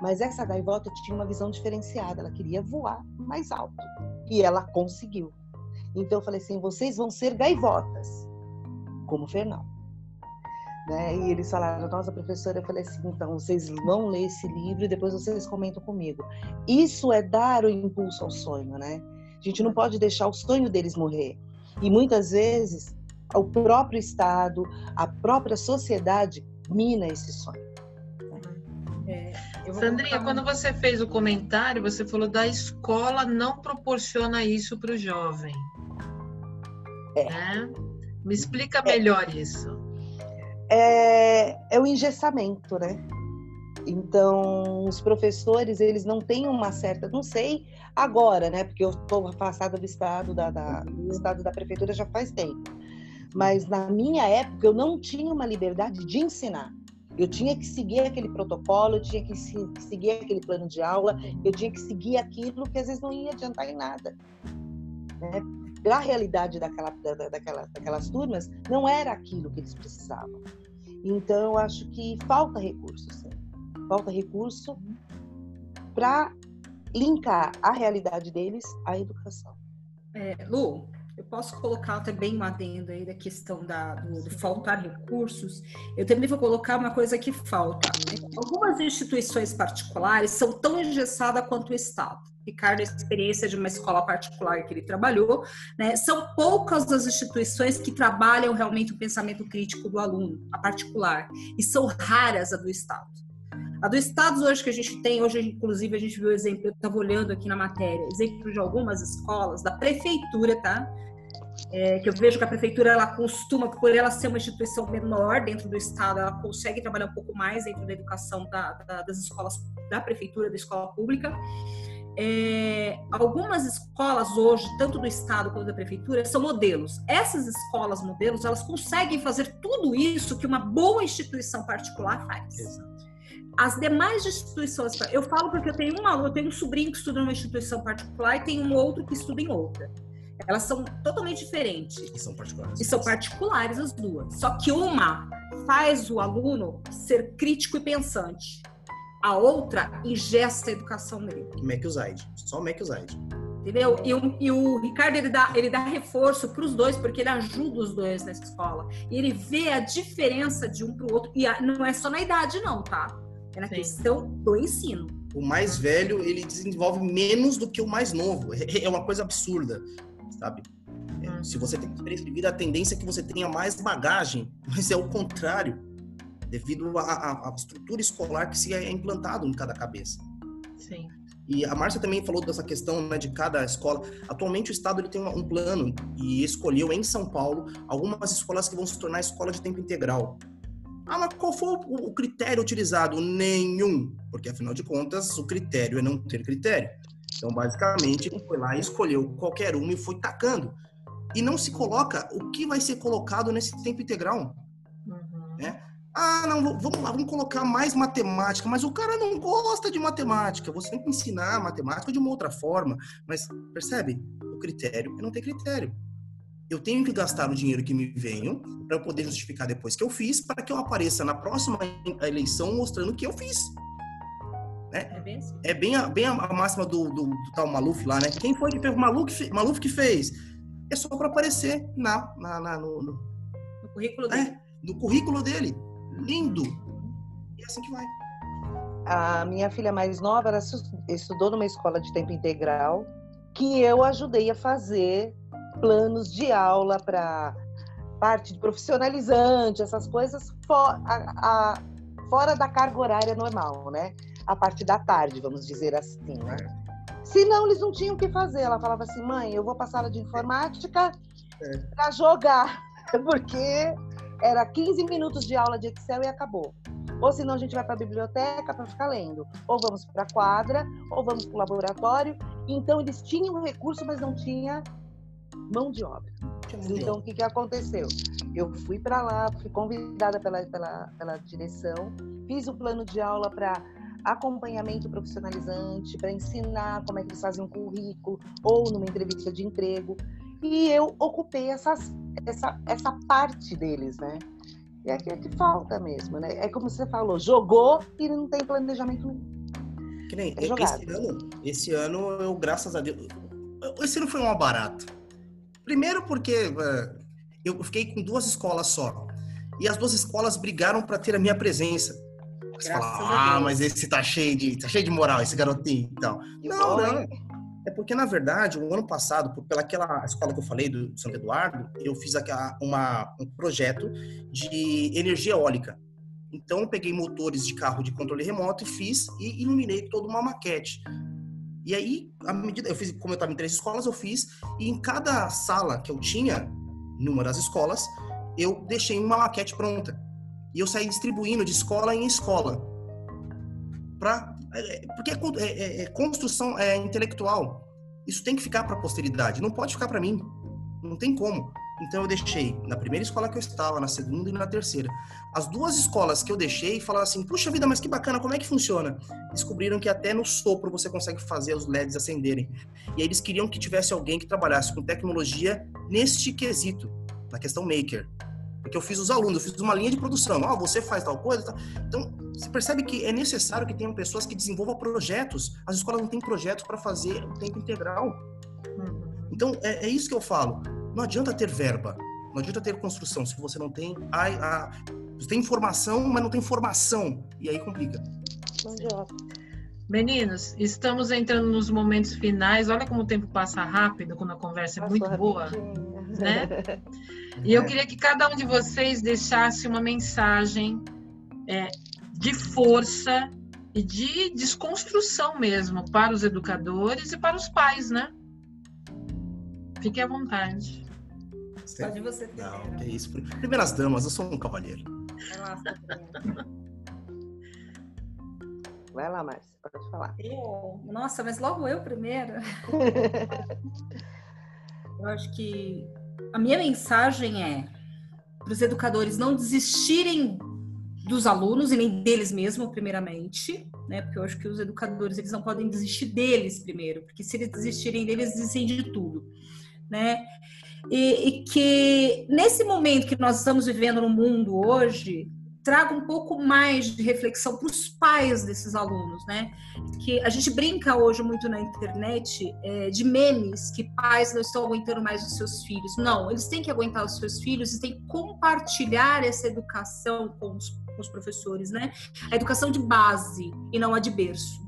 Mas essa gaivota tinha uma visão diferenciada, ela queria voar mais alto. E ela conseguiu. Então eu falei assim: vocês vão ser gaivotas, como o Fernão. Né? E eles falaram, nossa professora, eu falei assim, então vocês vão ler esse livro e depois vocês comentam comigo. Isso é dar o impulso ao sonho, né? A gente não pode deixar o sonho deles morrer. E muitas vezes o próprio Estado, a própria sociedade mina esse sonho. É, Sandrinha, quando você fez o comentário, você falou da escola não proporciona isso para o jovem. É. Né? Me explica melhor é. isso é, é o engessamento, né? Então, os professores, eles não têm uma certa, não sei agora, né? Porque eu estou afastada do estado da, da, do estado da prefeitura já faz tempo. Mas na minha época eu não tinha uma liberdade de ensinar. Eu tinha que seguir aquele protocolo, eu tinha que seguir aquele plano de aula, eu tinha que seguir aquilo que às vezes não ia adiantar em nada. Né? A realidade daquela, da, daquela, daquelas turmas, não era aquilo que eles precisavam. Então, eu acho que falta recurso, sim. Falta recurso para linkar a realidade deles à educação. É, Lu, eu posso colocar também uma adenda aí da questão da, do, do, faltar recursos. Eu também vou colocar uma coisa que falta. Né? Algumas instituições particulares são tão engessadas quanto o Estado. Ricardo, a experiência de uma escola particular que ele trabalhou, né? são poucas as instituições que trabalham realmente o pensamento crítico do aluno, a particular, e são raras a do Estado. A do Estado hoje que a gente tem, hoje inclusive a gente viu o exemplo, eu estava olhando aqui na matéria, exemplo de algumas escolas da prefeitura, tá? É, que eu vejo que a prefeitura ela costuma, por ela ser uma instituição menor dentro do estado, ela consegue trabalhar um pouco mais dentro da educação da, da, das escolas da prefeitura, da escola pública. É, algumas escolas hoje, tanto do estado quanto da prefeitura, são modelos. Essas escolas modelos, elas conseguem fazer tudo isso que uma boa instituição particular faz. Exato. As demais instituições, eu falo porque eu tenho um aluno, eu tenho um sobrinho que estuda numa instituição particular e tenho um outro que estuda em outra. Elas são totalmente diferentes. E são particulares. E são particulares as duas. Só que uma faz o aluno ser crítico e pensante. A outra ingesta a educação dele. Mac Zaid. Só Mac Zaid. Entendeu? E o, e o, Ricardo, ele dá, ele dá reforço para os dois, porque ele ajuda os dois nessa escola. E ele vê a diferença de um para o outro. E a, não é só na idade, não, tá? É na Sim. questão do ensino. O mais velho, ele desenvolve menos do que o mais novo. É, é uma coisa absurda sabe? É, hum. se você tem experiência de vida, a tendência é que você tenha mais bagagem, mas é o contrário, devido à, estrutura escolar que se é implantado em cada cabeça. Sim. E a Márcia também falou dessa questão né, de cada escola. Atualmente o Estado ele tem um plano e escolheu em São Paulo algumas escolas que vão se tornar escola de tempo integral. Ah, mas qual foi o critério utilizado? Nenhum, porque afinal de contas o critério é não ter critério. Então, basicamente, foi lá e escolheu qualquer uma e foi tacando. E não se coloca o que vai ser colocado nesse tempo integral. Uhum. Né? Ah, não, vamos lá, vamos colocar mais matemática, mas o cara não gosta de matemática. Você tem que ensinar matemática de uma outra forma. Mas, percebe? O critério é não ter critério. Eu tenho que gastar o dinheiro que me venho para eu poder justificar depois que eu fiz, para que eu apareça na próxima eleição mostrando que eu fiz. Né? É bem assim. É bem a, bem a máxima do, do, do, tal Maluf lá, né? Quem foi que fez? Maluf, Maluf que fez. É só para aparecer na, na, na no, no, no, currículo é, dele. no currículo dele. Lindo. E é assim que vai. A minha filha mais nova, ela estudou numa escola de tempo integral que eu ajudei a fazer planos de aula para parte de profissionalizante, essas coisas, for, a, a, fora da carga horária normal, né? a parte da tarde, vamos dizer assim, né? Senão eles não tinham o que fazer. Ela falava assim, mãe, eu vou para a sala de informática é. para jogar, porque era 15 minutos de aula de Excel e acabou. Ou senão a gente vai para a biblioteca para ficar lendo. Ou vamos para a quadra, ou vamos para o laboratório. Então eles tinham recurso, mas não tinha mão de obra. Então o que, que aconteceu? Eu fui para lá, fui convidada pela, pela, pela direção, fiz o plano de aula para acompanhamento profissionalizante, para ensinar como é que eles fazem um currículo ou numa entrevista de emprego. E eu ocupei essas, essa, essa parte deles, né? E é que, é que falta mesmo, né? É como você falou, jogou e não tem planejamento nenhum. Que nem é esse ano, esse ano eu, graças a Deus, esse ano foi uma barata. Primeiro porque uh, eu fiquei com duas escolas só. E as duas escolas brigaram para ter a minha presença. Você fala, ah, mas esse tá cheio de, tá cheio de moral, esse garotinho e tal. Não, não. É porque, na verdade, o ano passado, pelaquela escola que eu falei, do São Eduardo, eu fiz uma, um projeto de energia eólica. Então, eu peguei motores de carro de controle remoto e fiz e iluminei toda uma maquete. E aí, à medida, eu fiz, como eu estava em três escolas, eu fiz, e em cada sala que eu tinha, numa das escolas, eu deixei uma maquete pronta. E eu saí distribuindo de escola em escola. É, porque é, é, é construção é, intelectual. Isso tem que ficar para a posteridade, não pode ficar para mim. Não tem como. Então eu deixei na primeira escola que eu estava, na segunda e na terceira. As duas escolas que eu deixei falaram assim: puxa vida, mas que bacana, como é que funciona? Descobriram que até no sopro você consegue fazer os LEDs acenderem. E aí eles queriam que tivesse alguém que trabalhasse com tecnologia neste quesito, na questão maker. Porque eu fiz os alunos, eu fiz uma linha de produção. Ah, você faz tal coisa. Tal. Então, você percebe que é necessário que tenham pessoas que desenvolvam projetos. As escolas não têm projetos para fazer o tempo integral. Uhum. Então, é, é isso que eu falo não adianta ter verba, não adianta ter construção se você não tem a, a você tem informação, mas não tem formação e aí complica. Meninos, estamos entrando nos momentos finais. Olha como o tempo passa rápido quando a conversa é muito boa, né? E eu queria que cada um de vocês deixasse uma mensagem é, de força e de desconstrução mesmo para os educadores e para os pais, né? Fique à vontade. Pode você ter. Não, que isso. Primeiras damas, eu sou um cavalheiro. Vai lá, Márcia, pode falar. Eu? Nossa, mas logo eu primeiro. eu acho que a minha mensagem é para os educadores não desistirem dos alunos e nem deles mesmos, primeiramente, né? Porque eu acho que os educadores eles não podem desistir deles primeiro, porque se eles desistirem deles, desistem de tudo, né? e, e que nesse momento que nós estamos vivendo no mundo hoje, traga um pouco mais de reflexão para os pais desses alunos, né? Que a gente brinca hoje muito na internet é, de memes que pais não estão aguentando mais os seus filhos. Não, eles têm que aguentar os seus filhos e têm que compartilhar essa educação com os, com os professores, né? A educação de base e não a de berço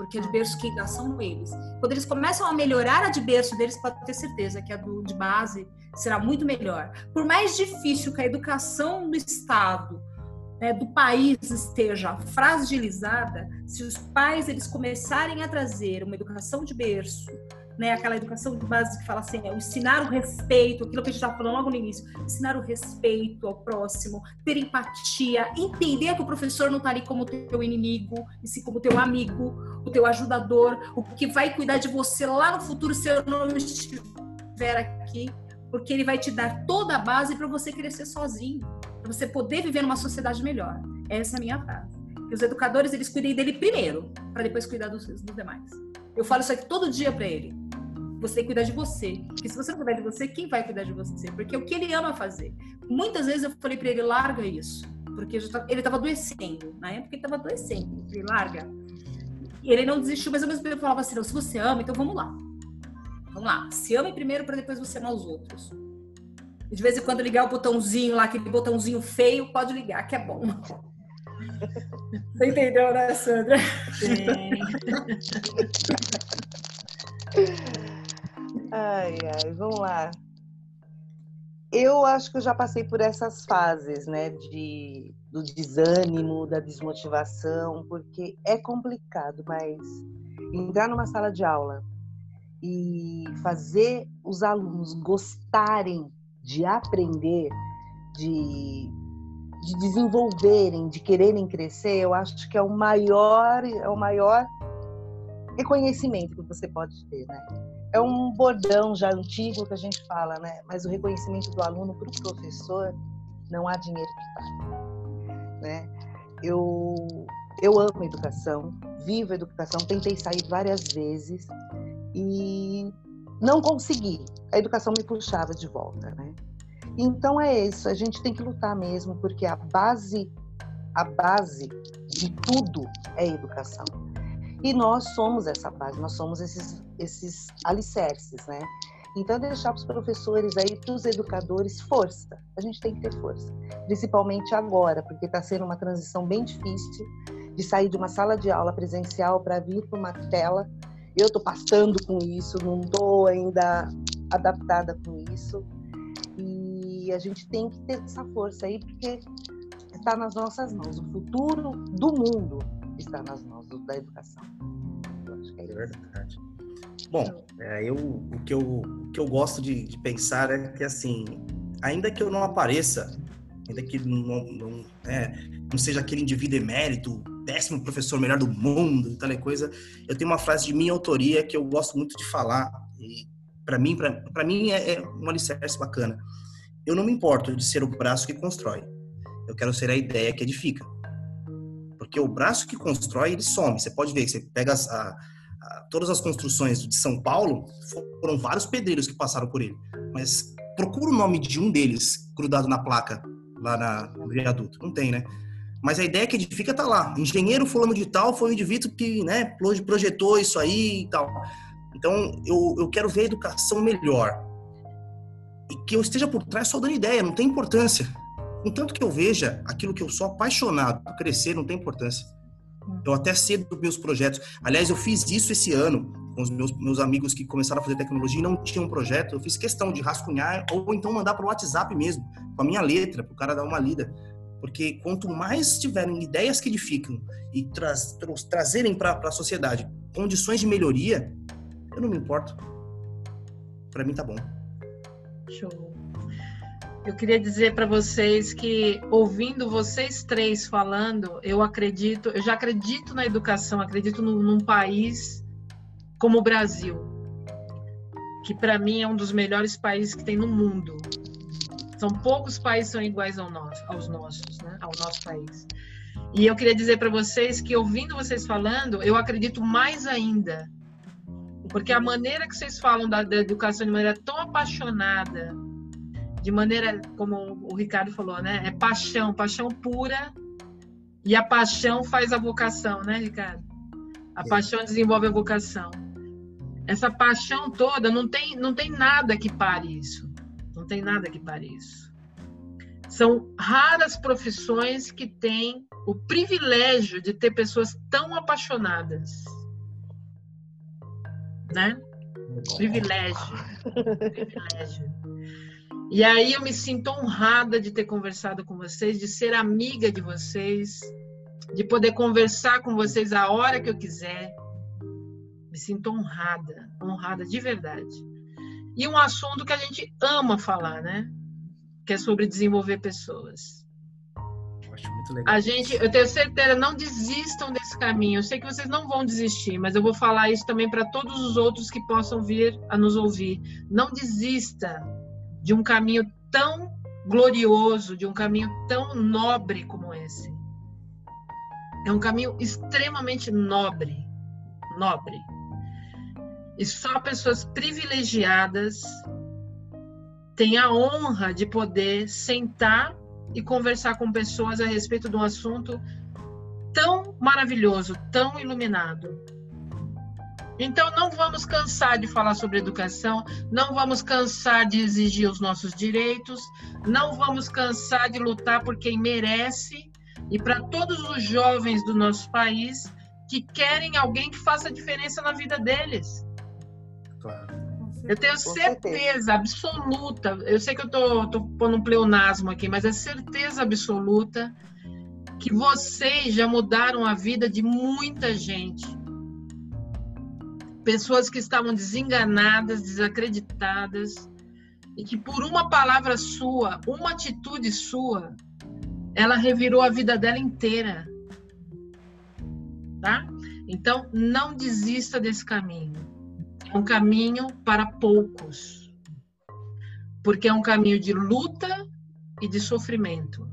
porque a de berço quem dá são eles. Quando eles começam a melhorar a de berço deles, pode ter certeza que a do, de base será muito melhor. Por mais difícil que a educação do Estado, né, do país esteja fragilizada, se os pais eles começarem a trazer uma educação de berço, né, aquela educação de base que fala assim, é, ensinar o respeito, aquilo que a gente estava falando logo no início, ensinar o respeito ao próximo, ter empatia, entender que o professor não está ali como teu inimigo, e sim como teu amigo, o teu ajudador, o que vai cuidar de você lá no futuro se eu não estiver aqui, porque ele vai te dar toda a base para você crescer sozinho, você poder viver numa sociedade melhor. Essa é a minha frase. Que os educadores eles cuidem dele primeiro, para depois cuidar dos, dos demais. Eu falo isso aqui todo dia para ele. Você tem que cuidar de você. Porque se você não cuidar de você, quem vai cuidar de você? Porque é o que ele ama fazer. Muitas vezes eu falei para ele, larga isso. Porque ele estava adoecendo. Na época ele estava adoecendo. Ele larga. E ele não desistiu, mas ao mesmo tempo eu falava assim, se você ama, então vamos lá. Vamos lá. Se ame primeiro para depois você amar os outros. De vez em quando ligar o botãozinho lá, aquele botãozinho feio, pode ligar, que é bom. Você entendeu, né, Sandra? Sim. Ai, ai, vamos lá. Eu acho que eu já passei por essas fases, né, de, do desânimo, da desmotivação, porque é complicado, mas entrar numa sala de aula e fazer os alunos gostarem de aprender, de, de desenvolverem, de quererem crescer, eu acho que é o maior, é o maior reconhecimento que você pode ter, né? é um bordão já antigo que a gente fala, né? Mas o reconhecimento do aluno para o professor não há dinheiro que pague, né? Eu eu amo educação, vivo a educação, tentei sair várias vezes e não consegui. A educação me puxava de volta, né? Então é isso, a gente tem que lutar mesmo, porque a base a base de tudo é educação. E nós somos essa base, nós somos esses, esses alicerces, né? Então, deixar para os professores aí, para os educadores, força. A gente tem que ter força, principalmente agora, porque está sendo uma transição bem difícil de sair de uma sala de aula presencial para vir para uma tela. Eu estou passando com isso, não estou ainda adaptada com isso. E a gente tem que ter essa força aí, porque está nas nossas mãos. O futuro do mundo está nas mãos da educação. Eu acho que é, é verdade. Bom, é, eu, o, que eu, o que eu gosto de, de, pensar é que, assim, ainda que eu não apareça, ainda que não, não, é, não seja aquele indivíduo emérito, décimo professor melhor do mundo, tal coisa, eu tenho uma frase de minha autoria que eu gosto muito de falar, e para mim, para mim é, é um alicerce bacana. Eu não me importo de ser o braço que constrói, eu quero ser a ideia que edifica. Porque o braço que constrói, ele some. Você pode ver, você pega as, a, a, todas as construções de São Paulo, foram vários pedreiros que passaram por ele. Mas procura o nome de um deles grudado na placa, lá na, no viaduto. Não tem, né? Mas a ideia que edifica tá lá. Engenheiro fulano de tal foi o indivíduo que né, projetou isso aí e tal. Então, eu, eu quero ver a educação melhor. E que eu esteja por trás só dando ideia, não tem importância. Contanto que eu veja aquilo que eu sou apaixonado crescer, não tem importância. Eu até cedo dos meus projetos. Aliás, eu fiz isso esse ano com os meus, meus amigos que começaram a fazer tecnologia e não tinham um projeto. Eu fiz questão de rascunhar ou então mandar para o WhatsApp mesmo, com a minha letra, para o cara dar uma lida. Porque quanto mais tiverem ideias que edificam e tra tra trazerem para a sociedade condições de melhoria, eu não me importo. Para mim tá bom. Show. Eu queria dizer para vocês que, ouvindo vocês três falando, eu acredito, eu já acredito na educação, acredito num, num país como o Brasil, que para mim é um dos melhores países que tem no mundo. São poucos países que são iguais ao nosso, aos nossos, né? ao nosso país. E eu queria dizer para vocês que, ouvindo vocês falando, eu acredito mais ainda. Porque a maneira que vocês falam da, da educação de maneira tão apaixonada, de maneira, como o Ricardo falou, né? É paixão, paixão pura. E a paixão faz a vocação, né, Ricardo? A paixão desenvolve a vocação. Essa paixão toda, não tem, não tem nada que pare isso. Não tem nada que pare isso. São raras profissões que têm o privilégio de ter pessoas tão apaixonadas. Né? Privilégio. Privilégio. E aí eu me sinto honrada de ter conversado com vocês, de ser amiga de vocês, de poder conversar com vocês a hora que eu quiser. Me sinto honrada, honrada de verdade. E um assunto que a gente ama falar, né? Que é sobre desenvolver pessoas. acho muito legal. A gente, eu tenho certeza, não desistam desse caminho. Eu sei que vocês não vão desistir, mas eu vou falar isso também para todos os outros que possam vir a nos ouvir. Não desista de um caminho tão glorioso, de um caminho tão nobre como esse. É um caminho extremamente nobre, nobre. E só pessoas privilegiadas têm a honra de poder sentar e conversar com pessoas a respeito de um assunto tão maravilhoso, tão iluminado. Então, não vamos cansar de falar sobre educação, não vamos cansar de exigir os nossos direitos, não vamos cansar de lutar por quem merece e para todos os jovens do nosso país que querem alguém que faça diferença na vida deles. Eu tenho certeza absoluta, eu sei que eu estou pondo um pleonasmo aqui, mas é certeza absoluta que vocês já mudaram a vida de muita gente pessoas que estavam desenganadas, desacreditadas, e que por uma palavra sua, uma atitude sua, ela revirou a vida dela inteira. Tá? Então, não desista desse caminho. É um caminho para poucos. Porque é um caminho de luta e de sofrimento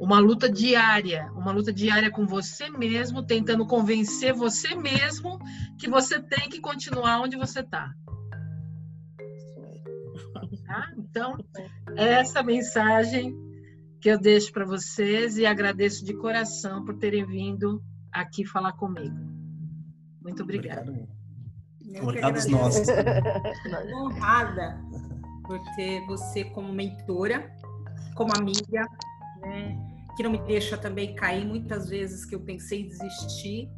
uma luta diária, uma luta diária com você mesmo, tentando convencer você mesmo que você tem que continuar onde você está. Tá? Então, é essa mensagem que eu deixo para vocês e agradeço de coração por terem vindo aqui falar comigo. Muito obrigada. Obrigado. Nossos. honrada por ter você como mentora, como amiga, né? que não me deixa também cair muitas vezes que eu pensei em desistir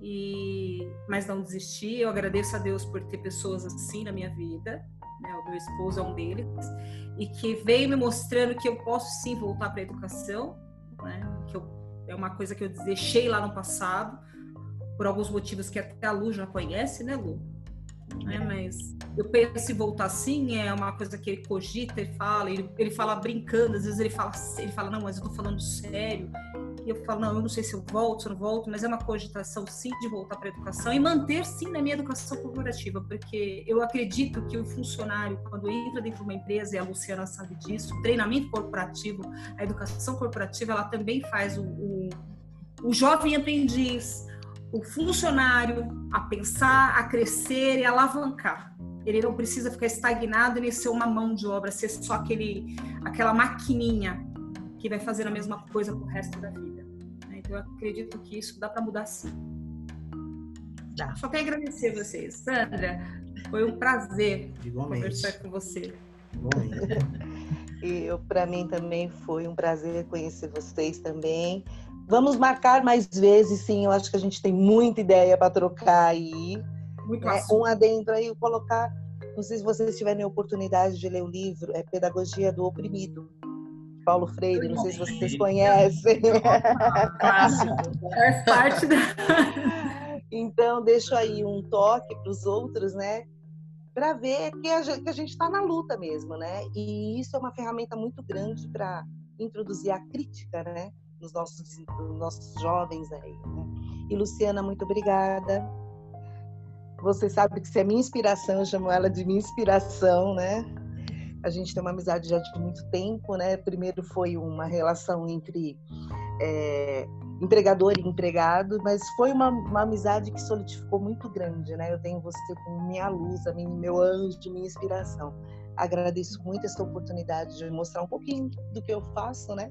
e mas não desisti. Eu agradeço a Deus por ter pessoas assim na minha vida, né? O meu esposo é um deles e que veio me mostrando que eu posso sim voltar para a educação, né? Que eu, é uma coisa que eu deixei lá no passado por alguns motivos que até a Lu já conhece, né, Lu? Né? Mas eu penso em voltar sim, é uma coisa que ele cogita, ele fala, ele, ele fala brincando, às vezes ele fala, ele fala, não, mas eu tô falando sério. E eu falo, não, eu não sei se eu volto, se eu não volto, mas é uma cogitação sim de voltar para a educação e manter sim na minha educação corporativa, porque eu acredito que o funcionário, quando entra dentro de uma empresa, e a Luciana sabe disso, o treinamento corporativo, a educação corporativa, ela também faz o, o, o jovem aprendiz, o funcionário a pensar, a crescer e alavancar. Ele não precisa ficar estagnado nem ser uma mão de obra, ser só aquele, aquela maquininha que vai fazer a mesma coisa pro resto da vida. Né? Então, eu acredito que isso dá para mudar sim. Dá. Só quero agradecer vocês. Sandra, foi um prazer Igualmente. conversar com você. E para mim também foi um prazer conhecer vocês também. Vamos marcar mais vezes, sim. Eu acho que a gente tem muita ideia para trocar aí. Muito né? Um adentro aí, colocar. Não sei se vocês tiverem oportunidade de ler o livro, é Pedagogia do Oprimido. Paulo Freire, não sei se vocês conhecem. Clássico. Faz parte da. Então, deixo aí um toque para os outros, né? Para ver que a gente está na luta mesmo, né? E isso é uma ferramenta muito grande para introduzir a crítica, né? Nos nossos, nos nossos jovens aí. Né? E Luciana, muito obrigada. Você sabe que você é minha inspiração, eu chamo ela de minha inspiração, né? A gente tem uma amizade já de muito tempo, né? Primeiro foi uma relação entre é, empregador e empregado, mas foi uma, uma, amizade que solidificou muito grande, né? Eu tenho você como minha luz, a minha, meu anjo, minha inspiração. Agradeço muito essa oportunidade de mostrar um pouquinho do que eu faço, né?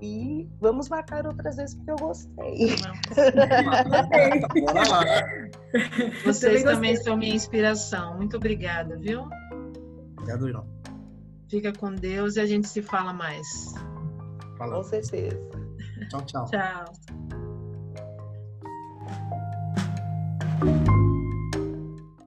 E vamos marcar outras vezes porque eu gostei. Vocês também, são minha inspiração. Muito obrigada, viu? Obrigado, Irão. Fica com Deus e a gente se fala mais. Falando. Com certeza. Tchau, tchau. Tchau.